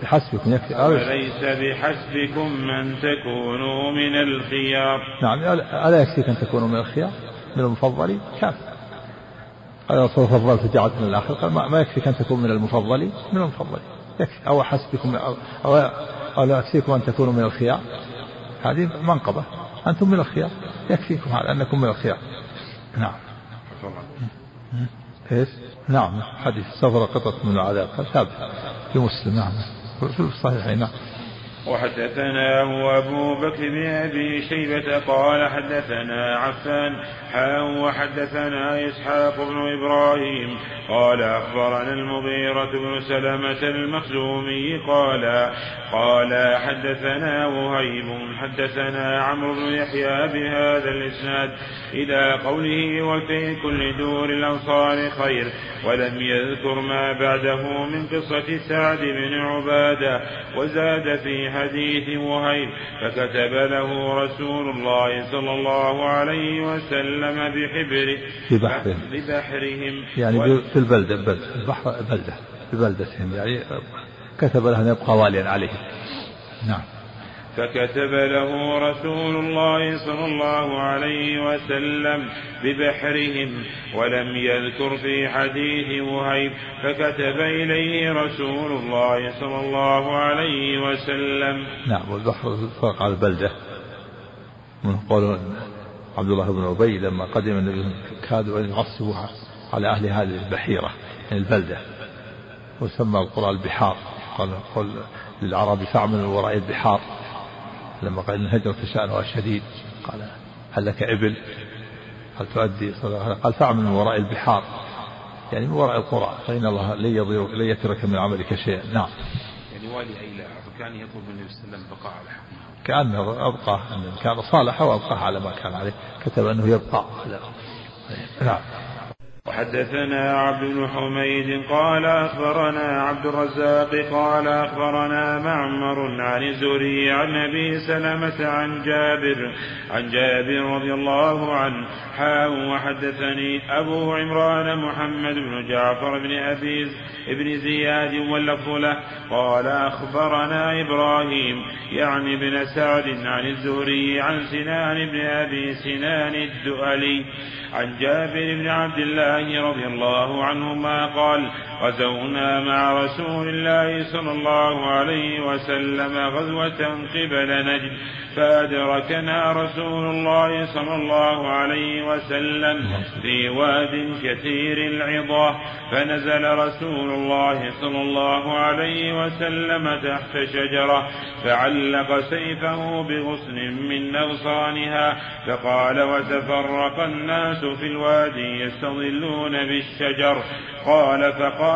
بحسبكم يكفي. أوليس بحسبكم أن تكونوا من الخيار؟ نعم ألا يكفيك أن تكونوا من الخيار؟ من المفضلين كافي. قال فضلت جعلتنا الآخر. قال ما يكفيك أن تكون من المفضلين من المفضلين أو حسبكم أو, أو, أو لا يكفيكم أن تكونوا من الخيار. هذه منقبة. أنتم من الخيار. يكفيكم هذا أنكم من الخيار. نعم. إيش؟ نعم. حديث. سفر قطة من العذاب. ثابت في مسلم. نعم. في الصحيحين نعم. وحدثنا هو أبو بكر بن أبي شيبة قال حدثنا عفان حاء وحدثنا إسحاق بن إبراهيم قال أخبرنا المغيرة بن سلمة المخزومي قال قال حدثنا وهيب حدثنا عمرو بن يحيى بهذا الإسناد إلى قوله وفي كل دور الأنصار خير ولم يذكر ما بعده من قصة سعد بن عبادة وزاد في حديث وهيب فكتب له رسول الله صلى الله عليه وسلم بحبره ببحرهم ببحرهم. يعني في البلدة بلدة البحر بلدة ببلدتهم يعني كتب له أن يبقى واليا عليهم. نعم. فكتب له رسول الله صلى الله عليه وسلم ببحرهم ولم يذكر في حديث وهيب فكتب إليه رسول الله صلى الله عليه وسلم. نعم والبحر فرق على البلدة. من قول عبد الله بن أبي لما قدم النبي كادوا أن يعصبوا على أهل هذه البحيرة يعني البلدة وسمى القرى البحار. قال قل للعرب فاعمل من وراء البحار. لما قال إن الهجرة شأنها شديد. قال هل لك إبل؟ هل تؤدي. صدقة قال فاعمل من وراء البحار. يعني من وراء القرى. فإن الله لن يضير لن يترك من عملك شيئا. نعم. يعني والي أيلة فكان يطلب من النبي صلى الله عليه وسلم بقاء على حكمها كأنه أبقى أن كان صالح وأبقاه على ما كان عليه. كتب أنه يبقى. على نعم. وحدثنا عبد بن حميد قال أخبرنا عبد الرزاق قال أخبرنا معمر عن الزهري عن أبي سلمة عن جابر عن جابر رضي الله عنه. حاء وحدثني أبو عمران محمد بن جعفر بن أبي بن زياد واللفظ له. قال أخبرنا إبراهيم يعني بن سعد عن الزهري عن سنان بن أبي سنان الدؤلي عن جابر بن عبد الله رضي الله عنهما قال غزونا مع رسول الله صلى الله عليه وسلم غزوة قبل نجد فأدركنا رسول الله صلى الله عليه وسلم في واد كثير العظاه فنزل رسول الله صلى الله عليه وسلم تحت شجرة فعلق سيفه بغصن من أغصانها فقال وتفرق الناس في الوادي يستظلون بالشجر. قال فقال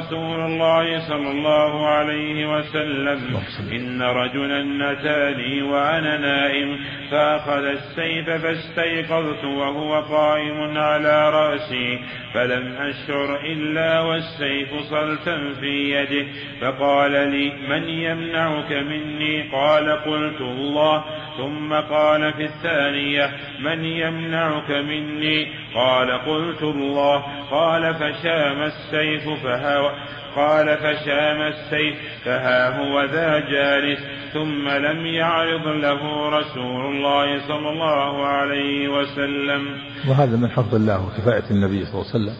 رسول الله صلى الله عليه وسلم إن رجلا نتاني وأنا نائم فأخذ السيف فاستيقظت وهو قائم على رأسي فلم أشعر إلا والسيف صلتا في يده فقال لي من يمنعك مني؟ قال قلت الله. ثم قال في الثانية من يمنعك مني؟ قال قلت الله. قال فشام السيف فها قال فشام السيف فها هو ذا جالس. ثم لم يعرض له رسول الله صلى الله عليه وسلم. وهذا من حفظ الله وكفاية النبي صلى الله عليه وسلم.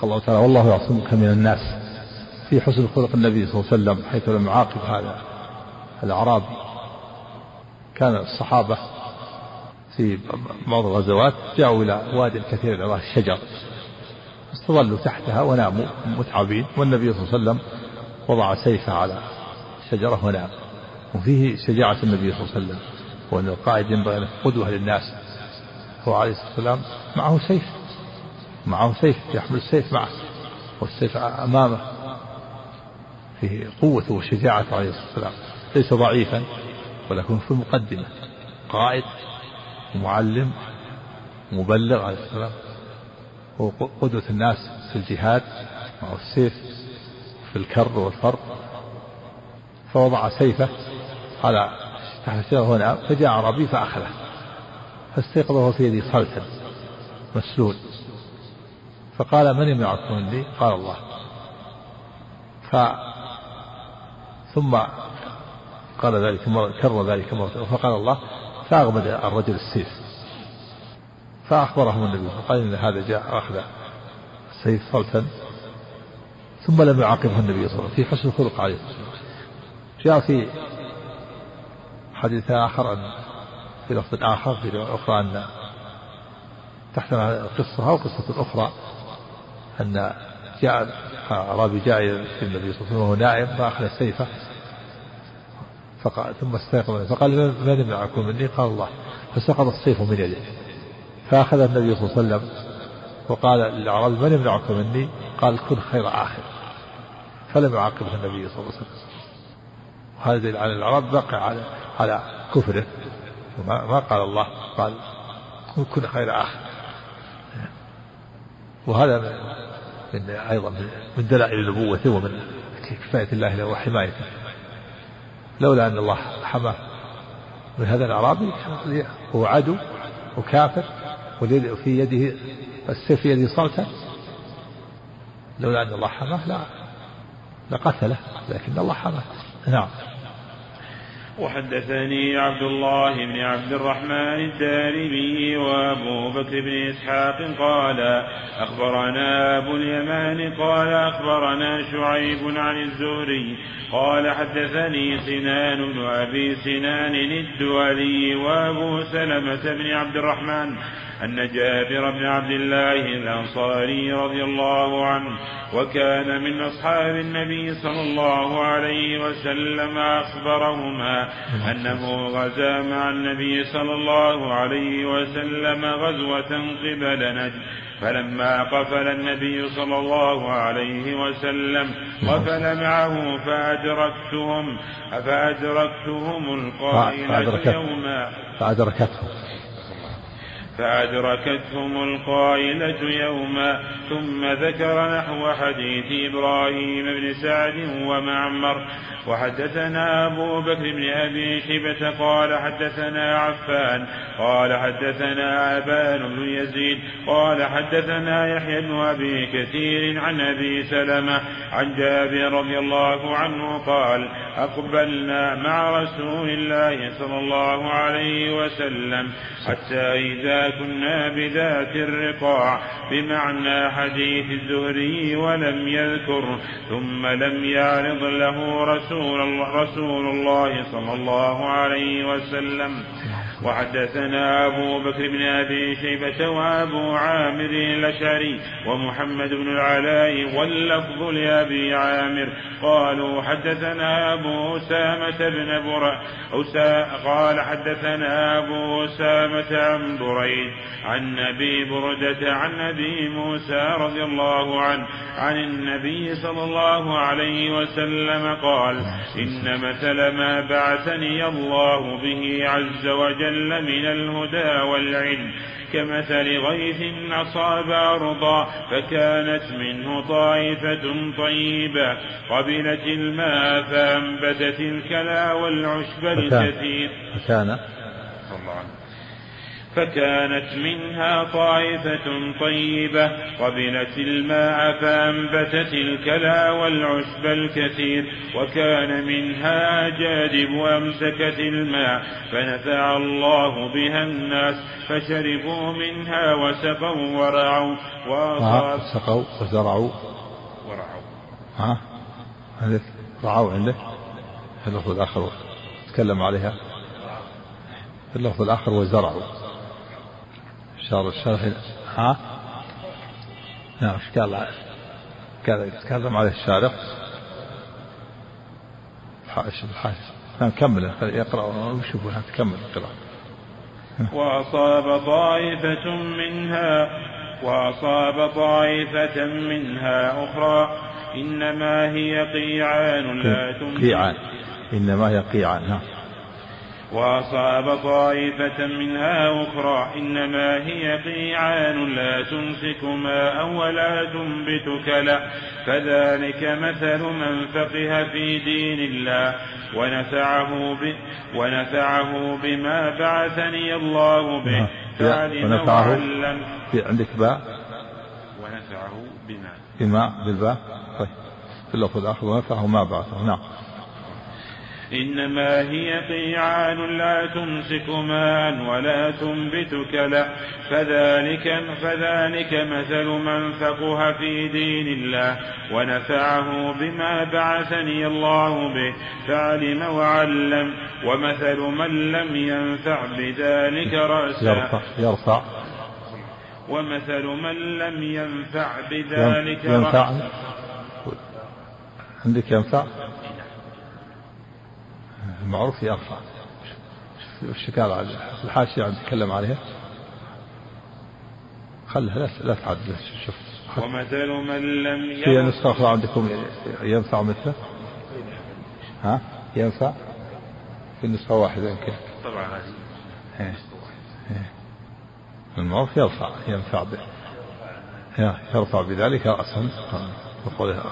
قال الله تعالى والله يعصمك من الناس في حسن خلق النبي صلى الله عليه وسلم حيث لم يعاقب هذا الأعرابي. كان الصحابة في بعض الغزوات جاءوا إلى واد كثير العظاه الشجر استظلوا تحتها وناموا متعبين والنبي صلى الله عليه وسلم وضع سيفه على الشجرة ونام وفيه شجاعة النبي صلى الله عليه وسلم وأن القائد ينبغي أن قدوة للناس. هو عليه الصلاة والسلام معه سيف معه سيف يحمل السيف معه والسيف أمامه. فيه قوته وشجاعته عليه الصلاة والسلام. ليس ضعيفا. ولكن في المقدمة قائد ومعلم ومبلغ عليه السلام. هو قدوة الناس في الجهاد معه السيف في الكر والفر فوضع سيفه على تحت الشجرة ونام فجاء أعرابي فأخذه. فاستيقظه في يده صلتا مسلول فقال من يمنعكم مني؟ قال الله. ف ثم قال ذلك مرة كرر ذلك مرة فقال الله فأغمد الرجل السيف. فأخبرهم النبي فقال إن هذا جاء أخذ السيف صلتا ثم لم يعاقبه النبي صلى الله عليه وسلم في حسن الخلق عليه. جاء في حديث آخر أن في لفظ آخر في رواية أخرى أن تحت قصة أو قصة أخرى أن جاء أعرابي جاء النبي صلى الله عليه وسلم وهو نائم فأخذ سيفه فقال ثم استيقظ فقال من يمنعكم مني؟ قال الله. فسقط السيف من يده. فأخذ النبي صلى الله عليه وسلم وقال للأعرابي من يمنعك مني؟ قال كن خير آخر. فلم يعاقبه النبي صلى الله عليه وسلم. وهذا دليل على الأعراب بقى على على كفره. ما قال الله قال كن خير آخر. وهذا من أيضا من دلائل نبوته ومن كفاية الله له وحمايته. لولا أن الله حماه. وهذا الأعرابي هو عدو وكافر وفي يده السيف في يده صلتة. لولا أن الله حماه لا لقتله لكن الله حماه. نعم. وحدثني عبد الله بن عبد الرحمن الدارمي وأبو بكر بن إسحاق قال أخبرنا أبو اليمان قال أخبرنا شعيب عن الزهري قال حدثني سنان بن أبي سنان الدولي وأبو سلمة بن عبد الرحمن أن جابر بن عبد الله الأنصاري رضي الله عنه وكان من أصحاب النبي صلى الله عليه وسلم أخبرهما أنه غزا مع النبي صلى الله عليه وسلم غزوة قبل نجد فلما قفل النبي صلى الله عليه وسلم قفل معه فأدركتهم فأدركتهم القائلة يوما. فأدركتهم. فأدركتهم القائلة يوما ثم ذكر نحو حديث إبراهيم بن سعد ومعمر. وحدثنا أبو بكر بن أبي شبة قال حدثنا عفان قال حدثنا أبان بن يزيد قال حدثنا يحيى بن أبي كثير عن أبي سلمة عن جابر رضي الله عنه قال أقبلنا مع رسول الله صلى الله عليه وسلم حتى إذا كنا بذات الرقاع بمعنى حديث الزهري ولم يذكر ثم لم يعرض له رسول الله, رسول الله صلى الله عليه وسلم. وحدثنا أبو بكر بن أبي شيبة وأبو عامر الأشعري ومحمد بن العلاء واللفظ لأبي عامر. قالوا حدثنا أبو أسامة بن برأ قال حدثنا أبو أسامة عن بريد عن أبي بردة عن أبي موسى رضي الله عنه عن النبي صلى الله عليه وسلم قال إن مثل ما بعثني الله به عز وجل من الهدى والعلم. كمثل غيث أصاب أرضا فكانت منه طائفة طيبة. قبلت الماء فأنبتت الكلا والعشب الكثير. فكان فكانت منها طائفة طيبة قبلت الماء فأنبتت الكلا والعشب الكثير وكان منها جادب أمسكت الماء فنفع الله بها الناس فشربوا منها وسقوا ورعوا سقوا وزرعوا. ورعوا. ها؟ رعوا عنده؟ اللفظ الآخر تكلم عليها. اللفظ الآخر وزرعوا. شهر الشرح ها؟ نعم إيش قال؟ قال يتكلم عليه الشارح الحاشية نعم كمل يقرأ وشوفوا تكمل القراءة وأصاب طائفة منها وأصاب طائفة منها أخرى. إنما هي قيعان لا تمسك قيعان إنما هي قيعان نعم وأصاب طائفة منها أخرى إنما هي قيعان لا تمسك ماء ولا تنبت كلا فذلك مثل من فقه في دين الله. ونفعه ب ونفعه بما بعثني الله به. نعم. وعلم. في عندك باء؟ ونفعه بما. بما بالباء؟ طيب. في اللفظ الآخر ونفعه ما بعثه. نعم. إنما هي قيعان لا تمسك ماء ولا تنبت كلا فذلك فذلك مثل من فقه في دين الله ونفعه بما بعثني الله به فعلم وعلم. ومثل من لم ينفع بذلك رأسا. يرفع يرفع. ومثل من لم ينفع بذلك ينفع. عندك ينفع؟ المعروف يرفع وش قال الحاشية عم تتكلم عليها؟ خلها لا لا تعدل شوف. ومثل من لم في نسخة أخرى عندكم ينفع مثله؟ ها؟ ينفع؟ في نسخة واحدة يمكن. طبعا إيه. إيه. المعروف يرفع ينفع به. يرفع بذلك رأسا وقوله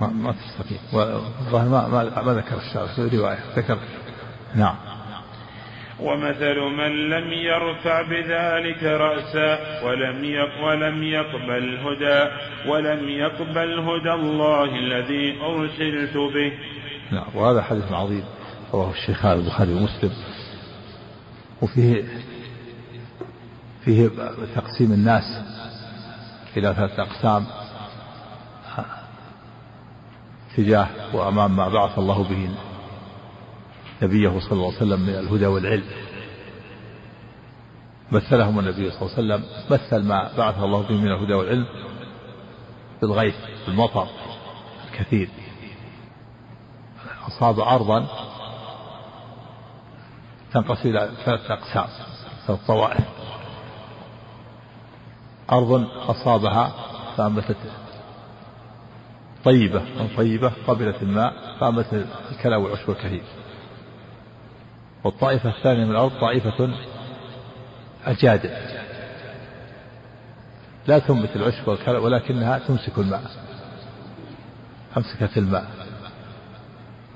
ما, ما تستقيم والظاهر ما, ما, ما ذكر في رواية. ذكر. نعم. ومثل من لم يرفع بذلك رأسا ولم ولم يقبل هدى ولم يقبل هدى الله الذي أرسلت به. نعم. وهذا حديث عظيم رواه الشيخان البخاري ومسلم. وفيه فيه تقسيم الناس إلى ثلاثة أقسام. تجاه وأمام ما بعث الله به نبيه صلى الله عليه وسلم من الهدى والعلم. مثلهم النبي صلى الله عليه وسلم مثل ما بعث الله به من الهدى والعلم بالغيث بالمطر الكثير. أصاب أرضا تنقسم إلى ثلاثة أقسام ثلاث طوائف. أرض أصابها فأنبتت طيبة من طيبة قبلت الماء فأنبتت الكلى والعشب الكثير والطائفة الثانية من الأرض طائفة أجادل لا تنبت العشب والكلى ولكنها تمسك الماء. أمسكت الماء.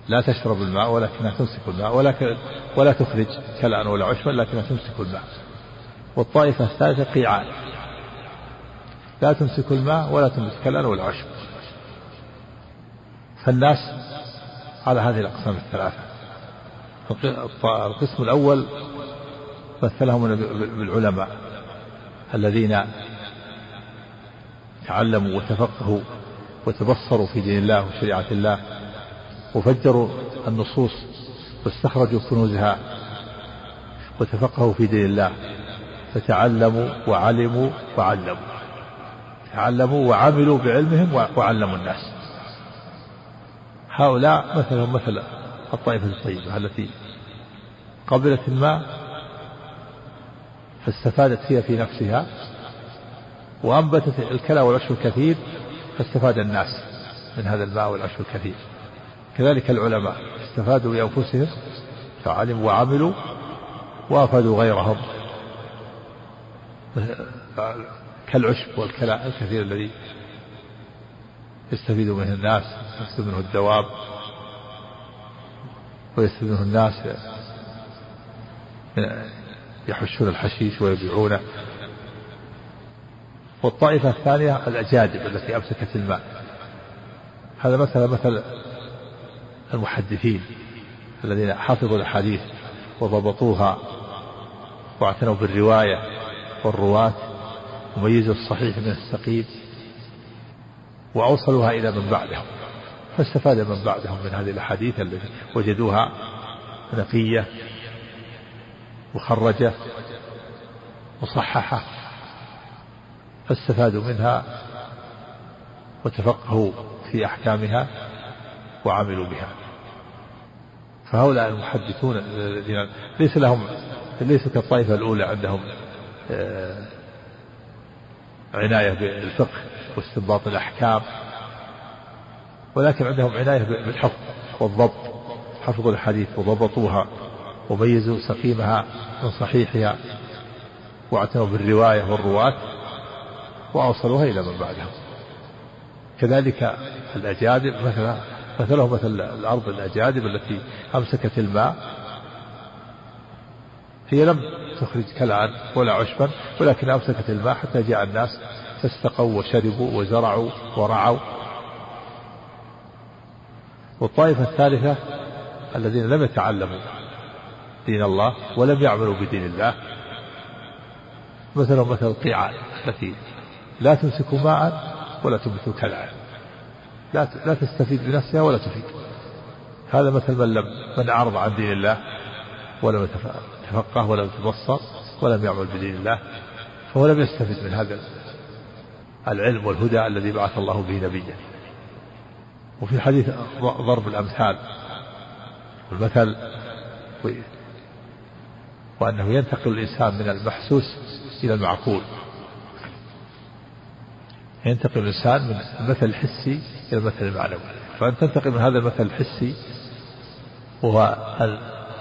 لا تشرب الماء ولكنها تمسك الماء ولكن ولا تخرج كلأ ولا عشبا لكنها تمسك الماء. والطائفة الثالثة قيعان. لا تمسك الماء ولا تمسك كلأ ولا عشب. فالناس على هذه الأقسام الثلاثة. القسم الأول مثلهم بالعلماء الذين تعلموا وتفقهوا وتبصروا في دين الله وشريعة الله وفجروا النصوص واستخرجوا كنوزها وتفقهوا في دين الله. فتعلموا وعلموا وعلموا. تعلموا وعملوا بعلمهم وعلموا الناس. هؤلاء مثلهم مثل الطائفة الطيبة التي قبلت الماء فاستفادت هي في نفسها وأنبتت الكلى والعشب الكثير فاستفاد الناس من هذا الماء والعشب الكثير. كذلك العلماء استفادوا بأنفسهم فعلموا وعملوا وأفادوا غيرهم. كالعشب والكلاء الكثير الذي يستفيد منه الناس يستفيد منه الدواب ويستفيد منه الناس يحشون الحشيش ويبيعونه. والطائفة الثانية الأجادب التي أمسكت الماء. هذا مثلا مثل المحدثين الذين حفظوا الأحاديث وضبطوها واعتنوا بالرواية والرواة وميزوا الصحيح من السقيم. وأوصلوها إلى من بعدهم. فاستفاد من بعدهم من هذه الأحاديث التي وجدوها نقية مخرجة مصححة. فاستفادوا منها وتفقهوا في أحكامها وعملوا بها. فهؤلاء المحدثون الذين ليس لهم ليسوا كالطائفة الأولى عندهم آه، عناية بالفقه واستنباط الأحكام ولكن عندهم عناية بالحفظ والضبط حفظوا الحديث وضبطوها وميزوا سقيمها من صحيحها واعتنوا بالرواية والرواة وأوصلوها إلى من بعدهم. كذلك الأجادب مثلا مثلهم مثل الأرض الأجادب التي أمسكت الماء هي لم تخرج كلعا ولا عشبا ولكن أمسكت الماء حتى جاء الناس فاستقوا وشربوا وزرعوا ورعوا. والطائفة الثالثة الذين لم يتعلموا دين الله ولم يعملوا بدين الله مثلهم مثل القيعان التي لا تمسك ماء ولا تنبت كلعا لا لا تستفيد بنفسها ولا تفيد. هذا مثل من لم من أعرض عن دين الله ولم يتفقه ولم يتبصر ولم يعمل بدين الله فهو لم يستفد من هذا العلم والهدى الذي بعث الله به نبيه وفي الحديث ضرب الأمثال المثل وأنه ينتقل الإنسان من المحسوس إلى المعقول. ينتقل الإنسان من المثل الحسي إلى المثل المعنوي. فأن تنتقل من هذا المثل الحسي وهو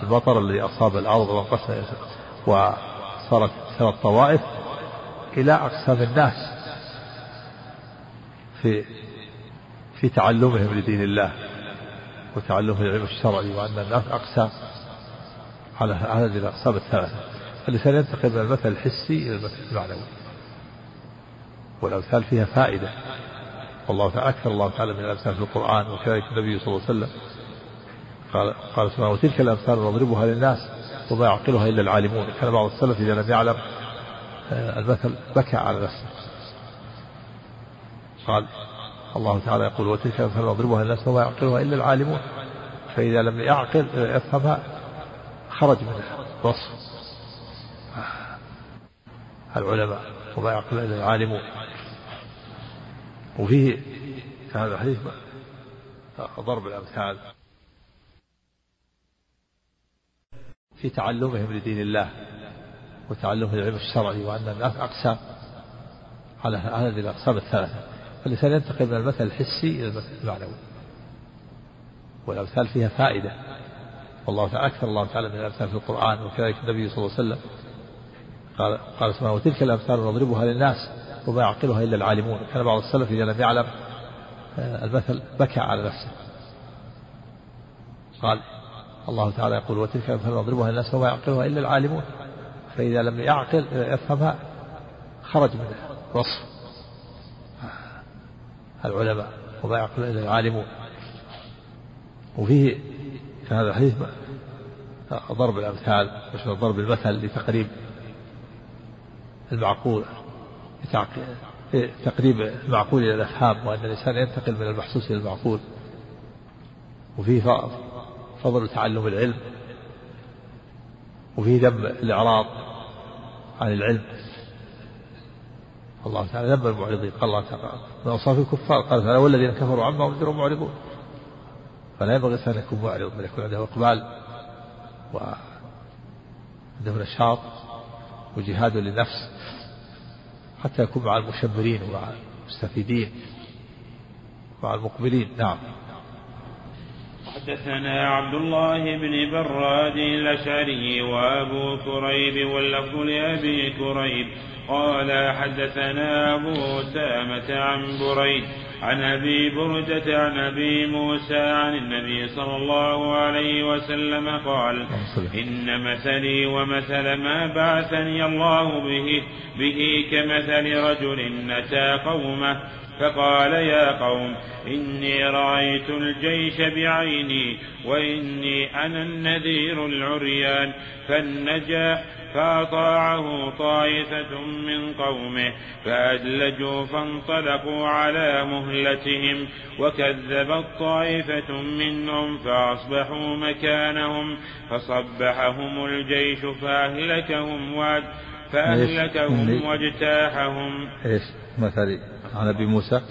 المطر الذي أصاب الأرض وانقسم وصارت ثلاث طوائف إلى أقسام الناس في في تعلمهم لدين الله وتعلمهم العلم الشرعي وأن الناس أقسام على هذه الأقسام الثلاثة. فالإنسان ينتقل من المثل الحسي إلى المثل المعنوي. والأمثال فيها فائدة. والله تعالى أكثر الله تعالى من الأمثال في القرآن وكذلك النبي صلى الله عليه وسلم قال قال سبحانه وتلك الأمثال نضربها للناس وما يعقلها إلا العالمون. كان بعض السلف إذا لم يعلم آه، المثل بكى على نفسه. قال الله تعالى يقول وتلك الأمثال نضربها للناس وما يعقلها إلا العالمون. فإذا لم يعقل يفهمها خرج من الوصف. العلماء وما يعقل إلا العالمون. وفيه في هذا الحديث ضرب الأمثال. في تعلمهم لدين الله وتعلمهم العلم الشرعي وأن الناس أقسام على هذه الأقسام الثلاثة. فالإنسان ينتقل من المثل الحسي إلى المثل المعنوي. والأمثال فيها فائدة. والله تعالى أكثر. الله تعالى من الأمثال في القرآن وكذلك النبي صلى الله عليه وسلم. قال قال سبحانه وتلك الأمثال نضربها للناس وما يعقلها إلا العالمون. كان بعض السلف إذا لم يعلم آه، المثل بكى على نفسه. قال الله تعالى يقول وتلك الأمثال نضربها للناس وما يعقلها إلا العالمون. فإذا لم يعقل يفهمها خرج من الوصف العلماء وما يعقل إلا العالمون. وفيه في هذا الحديث ضرب الأمثال ضرب المثل لتقريب المعقول تقريب المعقول إلى الأفهام وأن الإنسان ينتقل من المحسوس إلى المعقول. وفيه فضل تعلم العلم وفيه ذم الإعراض عن العلم. الله تعالى ذم المعرضين. قال الله تعالى من أوصاف الكفار قال تعالى والذين كفروا عما أنذروا معرضون. فلا ينبغي الإنسان يكون معرض بل يكون عنده إقبال وعنده نشاط وجهاد للنفس حتى يكون مع المشمرين ومع المستفيدين مع المقبلين. نعم. حدثنا عبد الله بن براد الأشعري وأبو كريب واللفظ لأبي كريب. قال حدثنا أبو أسامة عن بريد عن أبي بردة عن أبي موسى عن النبي صلى الله عليه وسلم قال إن مثلي ومثل ما بعثني الله به به كمثل رجل أتى قومه. فقال يا قوم إني رأيت الجيش بعيني وإني أنا النذير العريان. فالنجا فأطاعه طائفة من قومه فأدلجوا فانطلقوا على مهلتهم وكذبت طائفة منهم فأصبحوا مكانهم فصبحهم الجيش فأهلكهم فأهلكهم واجتاحهم. إيش مثل عن ابي موسى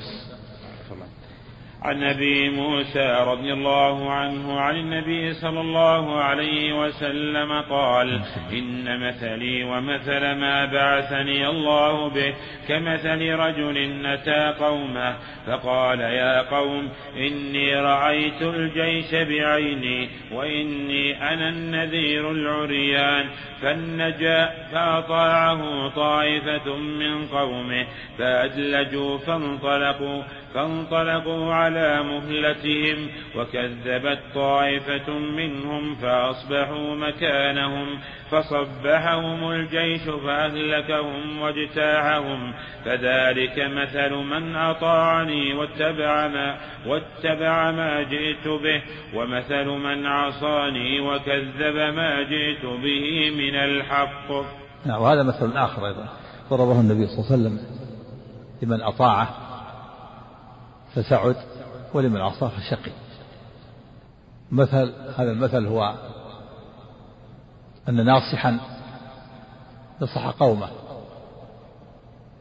عن أبي موسى رضي الله عنه عن النبي صلى الله عليه وسلم قال إن مثلي ومثل ما بعثني الله به كمثل رجل اتى قومه فقال يا قوم إني رأيت الجيش بعيني وإني أنا النذير العريان فالنجا فأطاعه طائفة من قومه فأدلجوا فانطلقوا فانطلقوا على مهلتهم وكذبت طائفة منهم فأصبحوا مكانهم فصبحهم الجيش فأهلكهم واجتاحهم فذلك مثل من أطاعني واتبع ما واتبع ما جئت به ومثل من عصاني وكذب ما جئت به من الحق. نعم وهذا مثل آخر أيضا ضربه النبي صلى الله عليه وسلم لمن أطاعه فسعد ولمن عصاه فشقي مثل هذا المثل هو أن ناصحا نصح قومه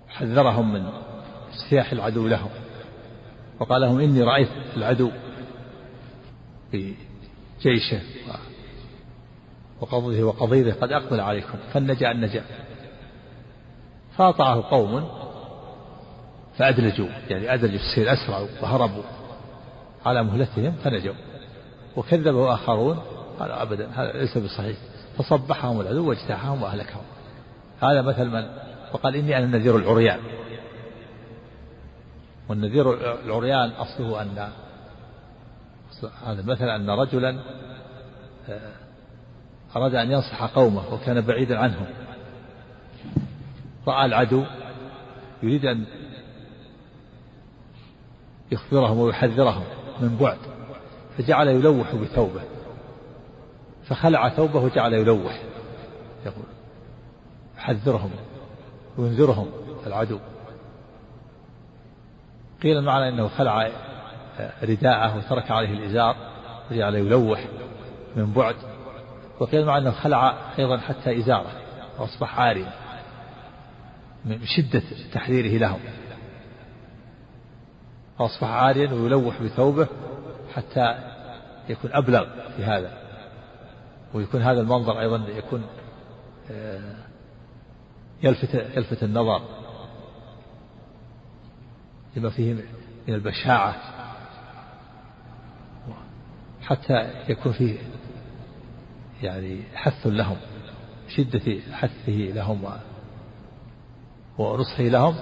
حذرهم من اجتياح العدو لهم وقال لهم إني رأيت العدو في جيشه وقضيه وقضيده قد أقبل عليكم فالنجا النجا فأطاعه قوم فأدلجوا يعني أدلجوا السير أسرعوا وهربوا. على مهلتهم فنجوا. وكذبوا آخرون قال أبدا هذا ليس بصحيح. فصبحهم العدو واجتاحهم وأهلكهم. هذا مثل من؟ وقال إني أنا النذير العريان. والنذير العريان أصله أن هذا مثلا أن رجلا آه، أراد أن ينصح قومه وكان بعيدا عنهم. رأى العدو يريد أن يخبرهم ويحذرهم من بعد فجعل يلوح بثوبه فخلع ثوبه وجعل يلوح يقول يحذرهم وينذرهم العدو. قيل معنى إنه خلع رداءه وترك عليه الإزار وجعل يلوح من بعد وقيل معنى إنه خلع أيضا حتى إزاره وأصبح عاريا من شدة تحذيره لهم. فاصبح عاريا ويلوح بثوبه حتى يكون أبلغ في هذا. ويكون هذا المنظر أيضا يكون آه، يلفت يلفت النظر لما فيه من البشاعة. حتى يكون فيه يعني حث لهم شدة حثه لهم ونصحه لهم.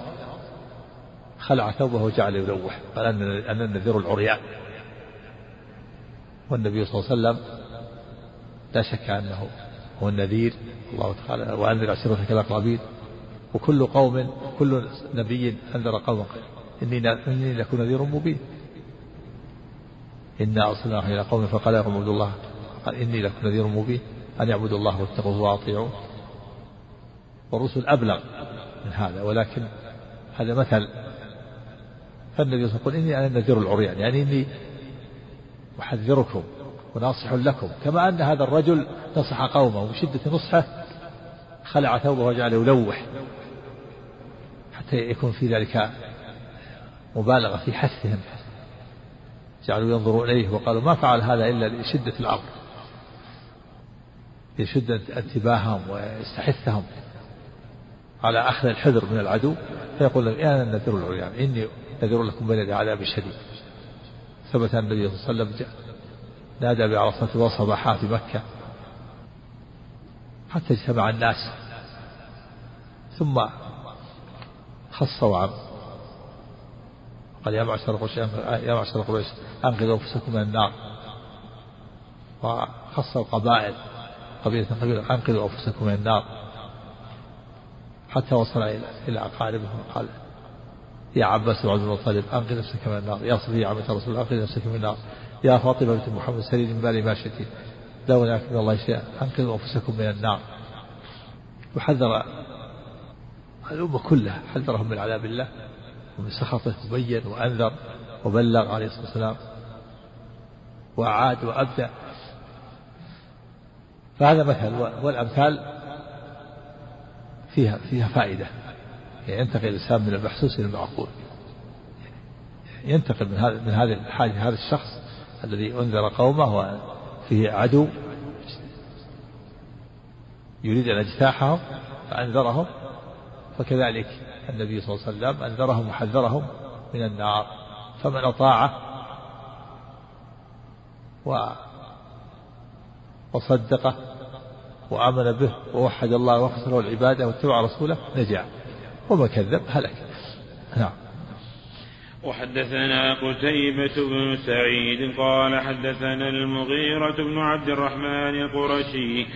خلع ثوبه وجعل يلوح. قال أن النذير العريان. والنبي صلى الله عليه وسلم لا شك أنه هو النذير. الله تعالى وأنذر عشيرتك الأقربين وكل قوم كل نبي أنذر قوما إني إني لكم نذير مبين. إنا أرسلناه إلى قوم فقال لهم اعبدوا الله. قال إني لكم نذير مبين. أن يعبدوا الله واتقوه وأطيعوه. والرسل أبلغ من هذا. ولكن هذا مثل فالنبي صلى الله عليه وسلم يقول إني أنا النذير العريان يعني إني أحذركم وناصح لكم كما أن هذا الرجل نصح قومه وبشدة نصحة خلع ثوبه وجعل يلوح حتى يكون في ذلك مبالغة في حثهم. جعلوا ينظروا إليه وقالوا ما فعل هذا إلا لشدة الأمر لشدة انتباههم ويستحثهم على أخذ الحذر من العدو فيقول لهم أنا النذير العريان إني نذير لكم بين يدي عذاب شديد. ثبت أن النبي صلى الله عليه وسلم نادى بعرفة وصباحا في مكة حتى اجتمع الناس. ثم خص وعم قال يا معشر قريش يا معشر قريش أنقذوا أنفسكم من النار. وخص القبائل قبيلة قبيلة أنقذوا أنفسكم من النار. حتى وصل إلى اقاربه وقال يا عباس بن عبد المطلب انقذ نفسك من النار. يا صفية عمة رسول الله انقذ نفسك من النار. يا فاطمة بنت محمد سليم من بالي ما شئت لا هناك من الله شيئا. أنقذوا أنفسكم من النار. وحذر الأمة كلها. حذرهم من عذاب الله ومن سخطه وبين وأنذر وبلغ عليه الصلاة والسلام وأعاد وأبدع. فهذا مثل والأمثال فيها فيها فائدة. ينتقل الإنسان من المحسوس إلى المعقول. ينتقل من هذا من هذه الحاجة هذا الشخص الذي أنذر قومه وفيه عدو. يريد أن يجتاحهم فأنذرهم. فكذلك النبي صلى الله عليه وسلم أنذرهم وحذرهم من النار. فمن أطاعه و وصدقه وآمن به ووحد الله وخسر العبادة واتبع رسوله نجا. وما كذب هلك. نعم. وحدثنا قتيبة بن سعيد قال حدثنا المغيرة بن عبد الرحمن القرشي.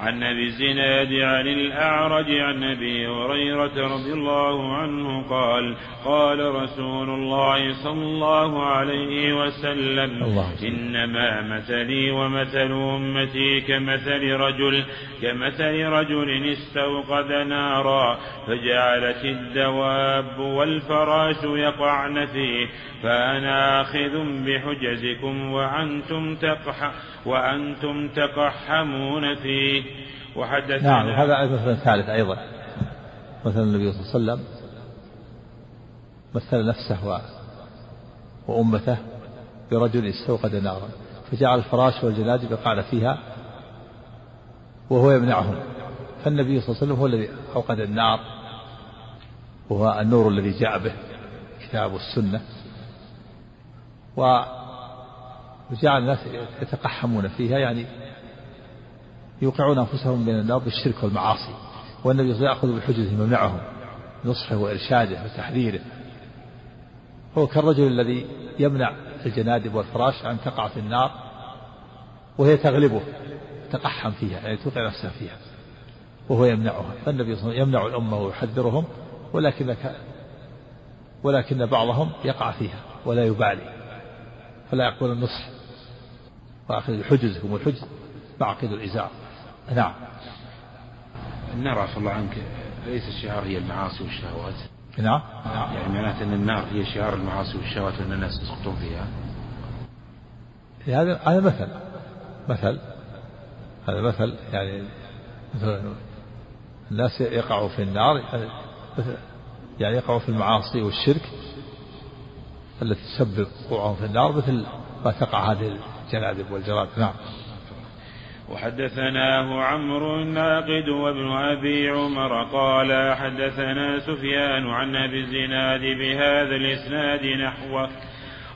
عن أبي الزناد عن الأعرج عن أبي هريرة رضي الله عنه قال قال رسول الله صلى الله عليه وسلم الله إنما مثلي ومثل أمتي كمثل رجل كمثل رجل استوقد نارا فجعلت الدواب والفراش يقعن فيه فأنا آخذ بحجزكم وأنتم تقح وأنتم تقحمون فيه. وحدثنا نعم هذا المثل الثالث أيضا. مثل النبي صلى الله عليه وسلم مثل نفسه. وأمته برجل استوقد نارا فجعل الفراش والجنادب يقعن فيها وهو يمنعهم. فالنبي صلى الله عليه وسلم هو الذي أوقد النار وهو النور الذي جاء به كتاب السنة. وجعل الناس يتقحمون فيها يعني يوقعون أنفسهم من النار بالشرك والمعاصي والنبي يأخذ بحجزهم ويمنعهم نصحه وإرشاده وتحذيره. هو كالرجل الذي يمنع الجنادب والفراش أن تقع في النار وهي تغلبه تقحم فيها يعني توقع نفسها فيها وهو يمنعها. فالنبي صلى الله عليه وسلم يمنع الأمة ويحذرهم ولكن ولكن بعضهم يقع فيها ولا يبالي. فلا يقول النصح وأخذ حجزكم والحجز معقد الإزار. نعم. النار عفى الله عنك ليس الشعار هي المعاصي والشهوات؟ نعم. يعني معناته أن النار هي شعار المعاصي والشهوات وأن الناس يسقطون فيها؟ هذا هذا مثل مثل هذا مثل يعني مثل الناس يقعوا في النار يعني يقعوا في المعاصي والشرك التي تسبب وقوعهم في النار مثل ما تقع هذه الجنادب والجراد. نعم. وحدثناه عمرو الناقد وابن أبي عمر قال حدثنا سفيان عن أبي الزناد بهذا الإسناد نحوه.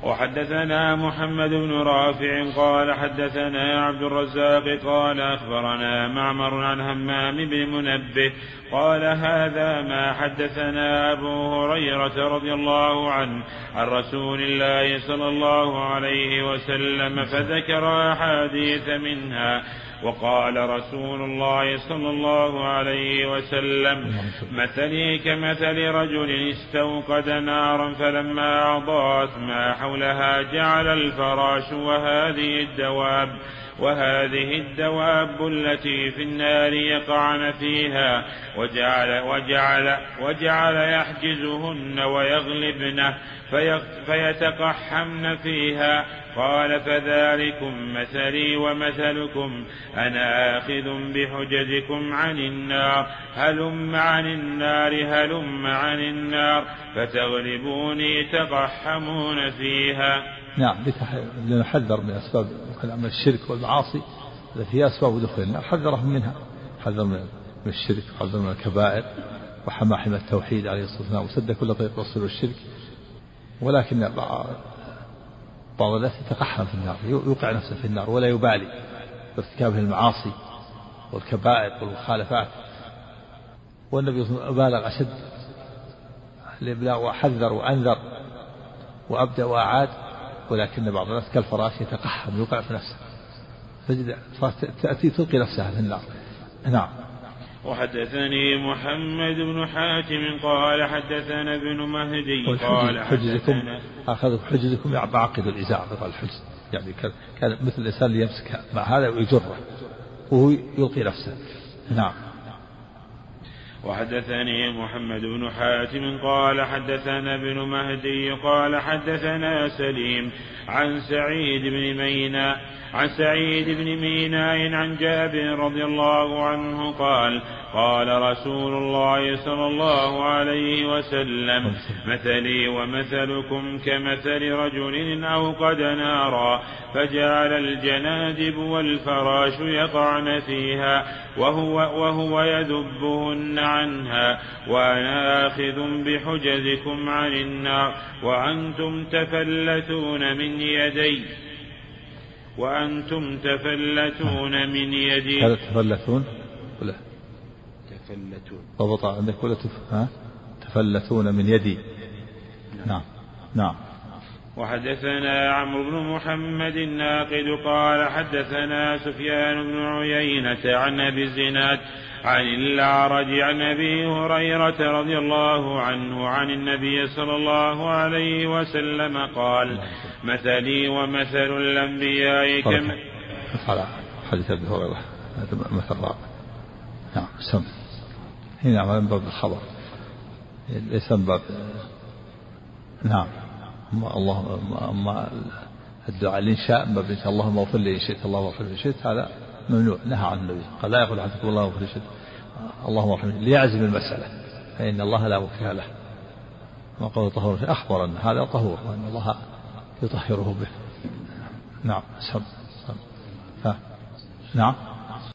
وحدثنا محمد بن رافع قال حدثنا عبد الرزاق قال أخبرنا معمر عن همام بن منبه قال هذا ما حدثنا أبو هريرة رضي الله عنه عن رسول الله صلى الله عليه وسلم فذكر أحاديث منها وقال رسول الله صلى الله عليه وسلم مثلي كمثل رجل استوقد نارا فلما أضاءت ما حولها جعل الفراش وهذه الدواب وهذه الدواب التي في النار يقعن فيها وجعل وجعل وجعل يحجزهن ويغلبن فيتقحمن فيها. قال فذلكم مثلي ومثلكم. أنا آخذ بحججكم عن النار. هلم عن النار هلم عن النار. فتغلبوني تقحمون فيها. نعم لنحذر من أسباب من الشرك والمعاصي التي هي أسباب دخول النار حذرهم منها حذر من الشرك حذر من الكبائر وحماحم التوحيد عليه الصلاة والسلام وسد كل طريق وصل الشرك ولكن بعض الناس يتقحم في النار يوقع نفسه في النار ولا يبالي بارتكابه المعاصي والكبائر والمخالفات. والنبي صلى الله عليه وسلم بالغ أشد الإبلاغ وحذر وأنذر وأبدأ وأعاد. ولكن بعض الناس كالفراش يتقحم يوقع في نفسه. تجد تأتي تلقي نفسها في النار. نعم. وحدثني محمد بن حاتم قال حدثنا ابن مهدي قال حجزكم أخذ حجزكم بعقد الإزار الحجز. يعني كان مثل الإنسان اللي يمسك مع هذا ويجره وهو يلقي نفسه. نعم. وحدثني محمد بن حاتم قال حدثنا ابن مهدي قال حدثنا سليم عن سعيد بن مينا عن سعيد بن ميناء عن جابر رضي الله عنه قال قال رسول الله صلى الله عليه وسلم مثلي ومثلكم كمثل رجل أوقد نارا فجعل الجنادب والفراش يقعن فيها وهو, وهو يذبهن عنها وأنا آخذ بحجزكم عن النار وأنتم تفلتون من يدي وأنتم تفلتون من يدي. هذا تفلتون؟ تفلتون. ضبط عندك ولا تف... ها؟ تفلتون من يدي. نعم. نعم, نعم. وحدثنا عمرو بن محمد الناقد قال حدثنا سفيان بن عيينة عن أبي الزناد عن الأعرج عن أبي هريرة رضي الله عنه عن النبي صلى الله عليه وسلم قال مثلي ومثل الأنبياء على حديث أبي هريرة. مثل رابع نعم. سم. هنا من باب الخبر. ليس من باب نعم. اللهم أما الدعاء الإنشاء باب اللهم اغفر لي إن شئت اللهم اغفر لي إن شئت هذا ممنوع. نهى عن النبي. قال لا يقول أحدكم الله اغفر لي شئت. اللهم اغفر لي. ليعزم المسألة. فإن الله لا مكره له. وقال طهور أخبر أن هذا طهور. وأن الله يطهره به. نعم. سم. ها. نعم.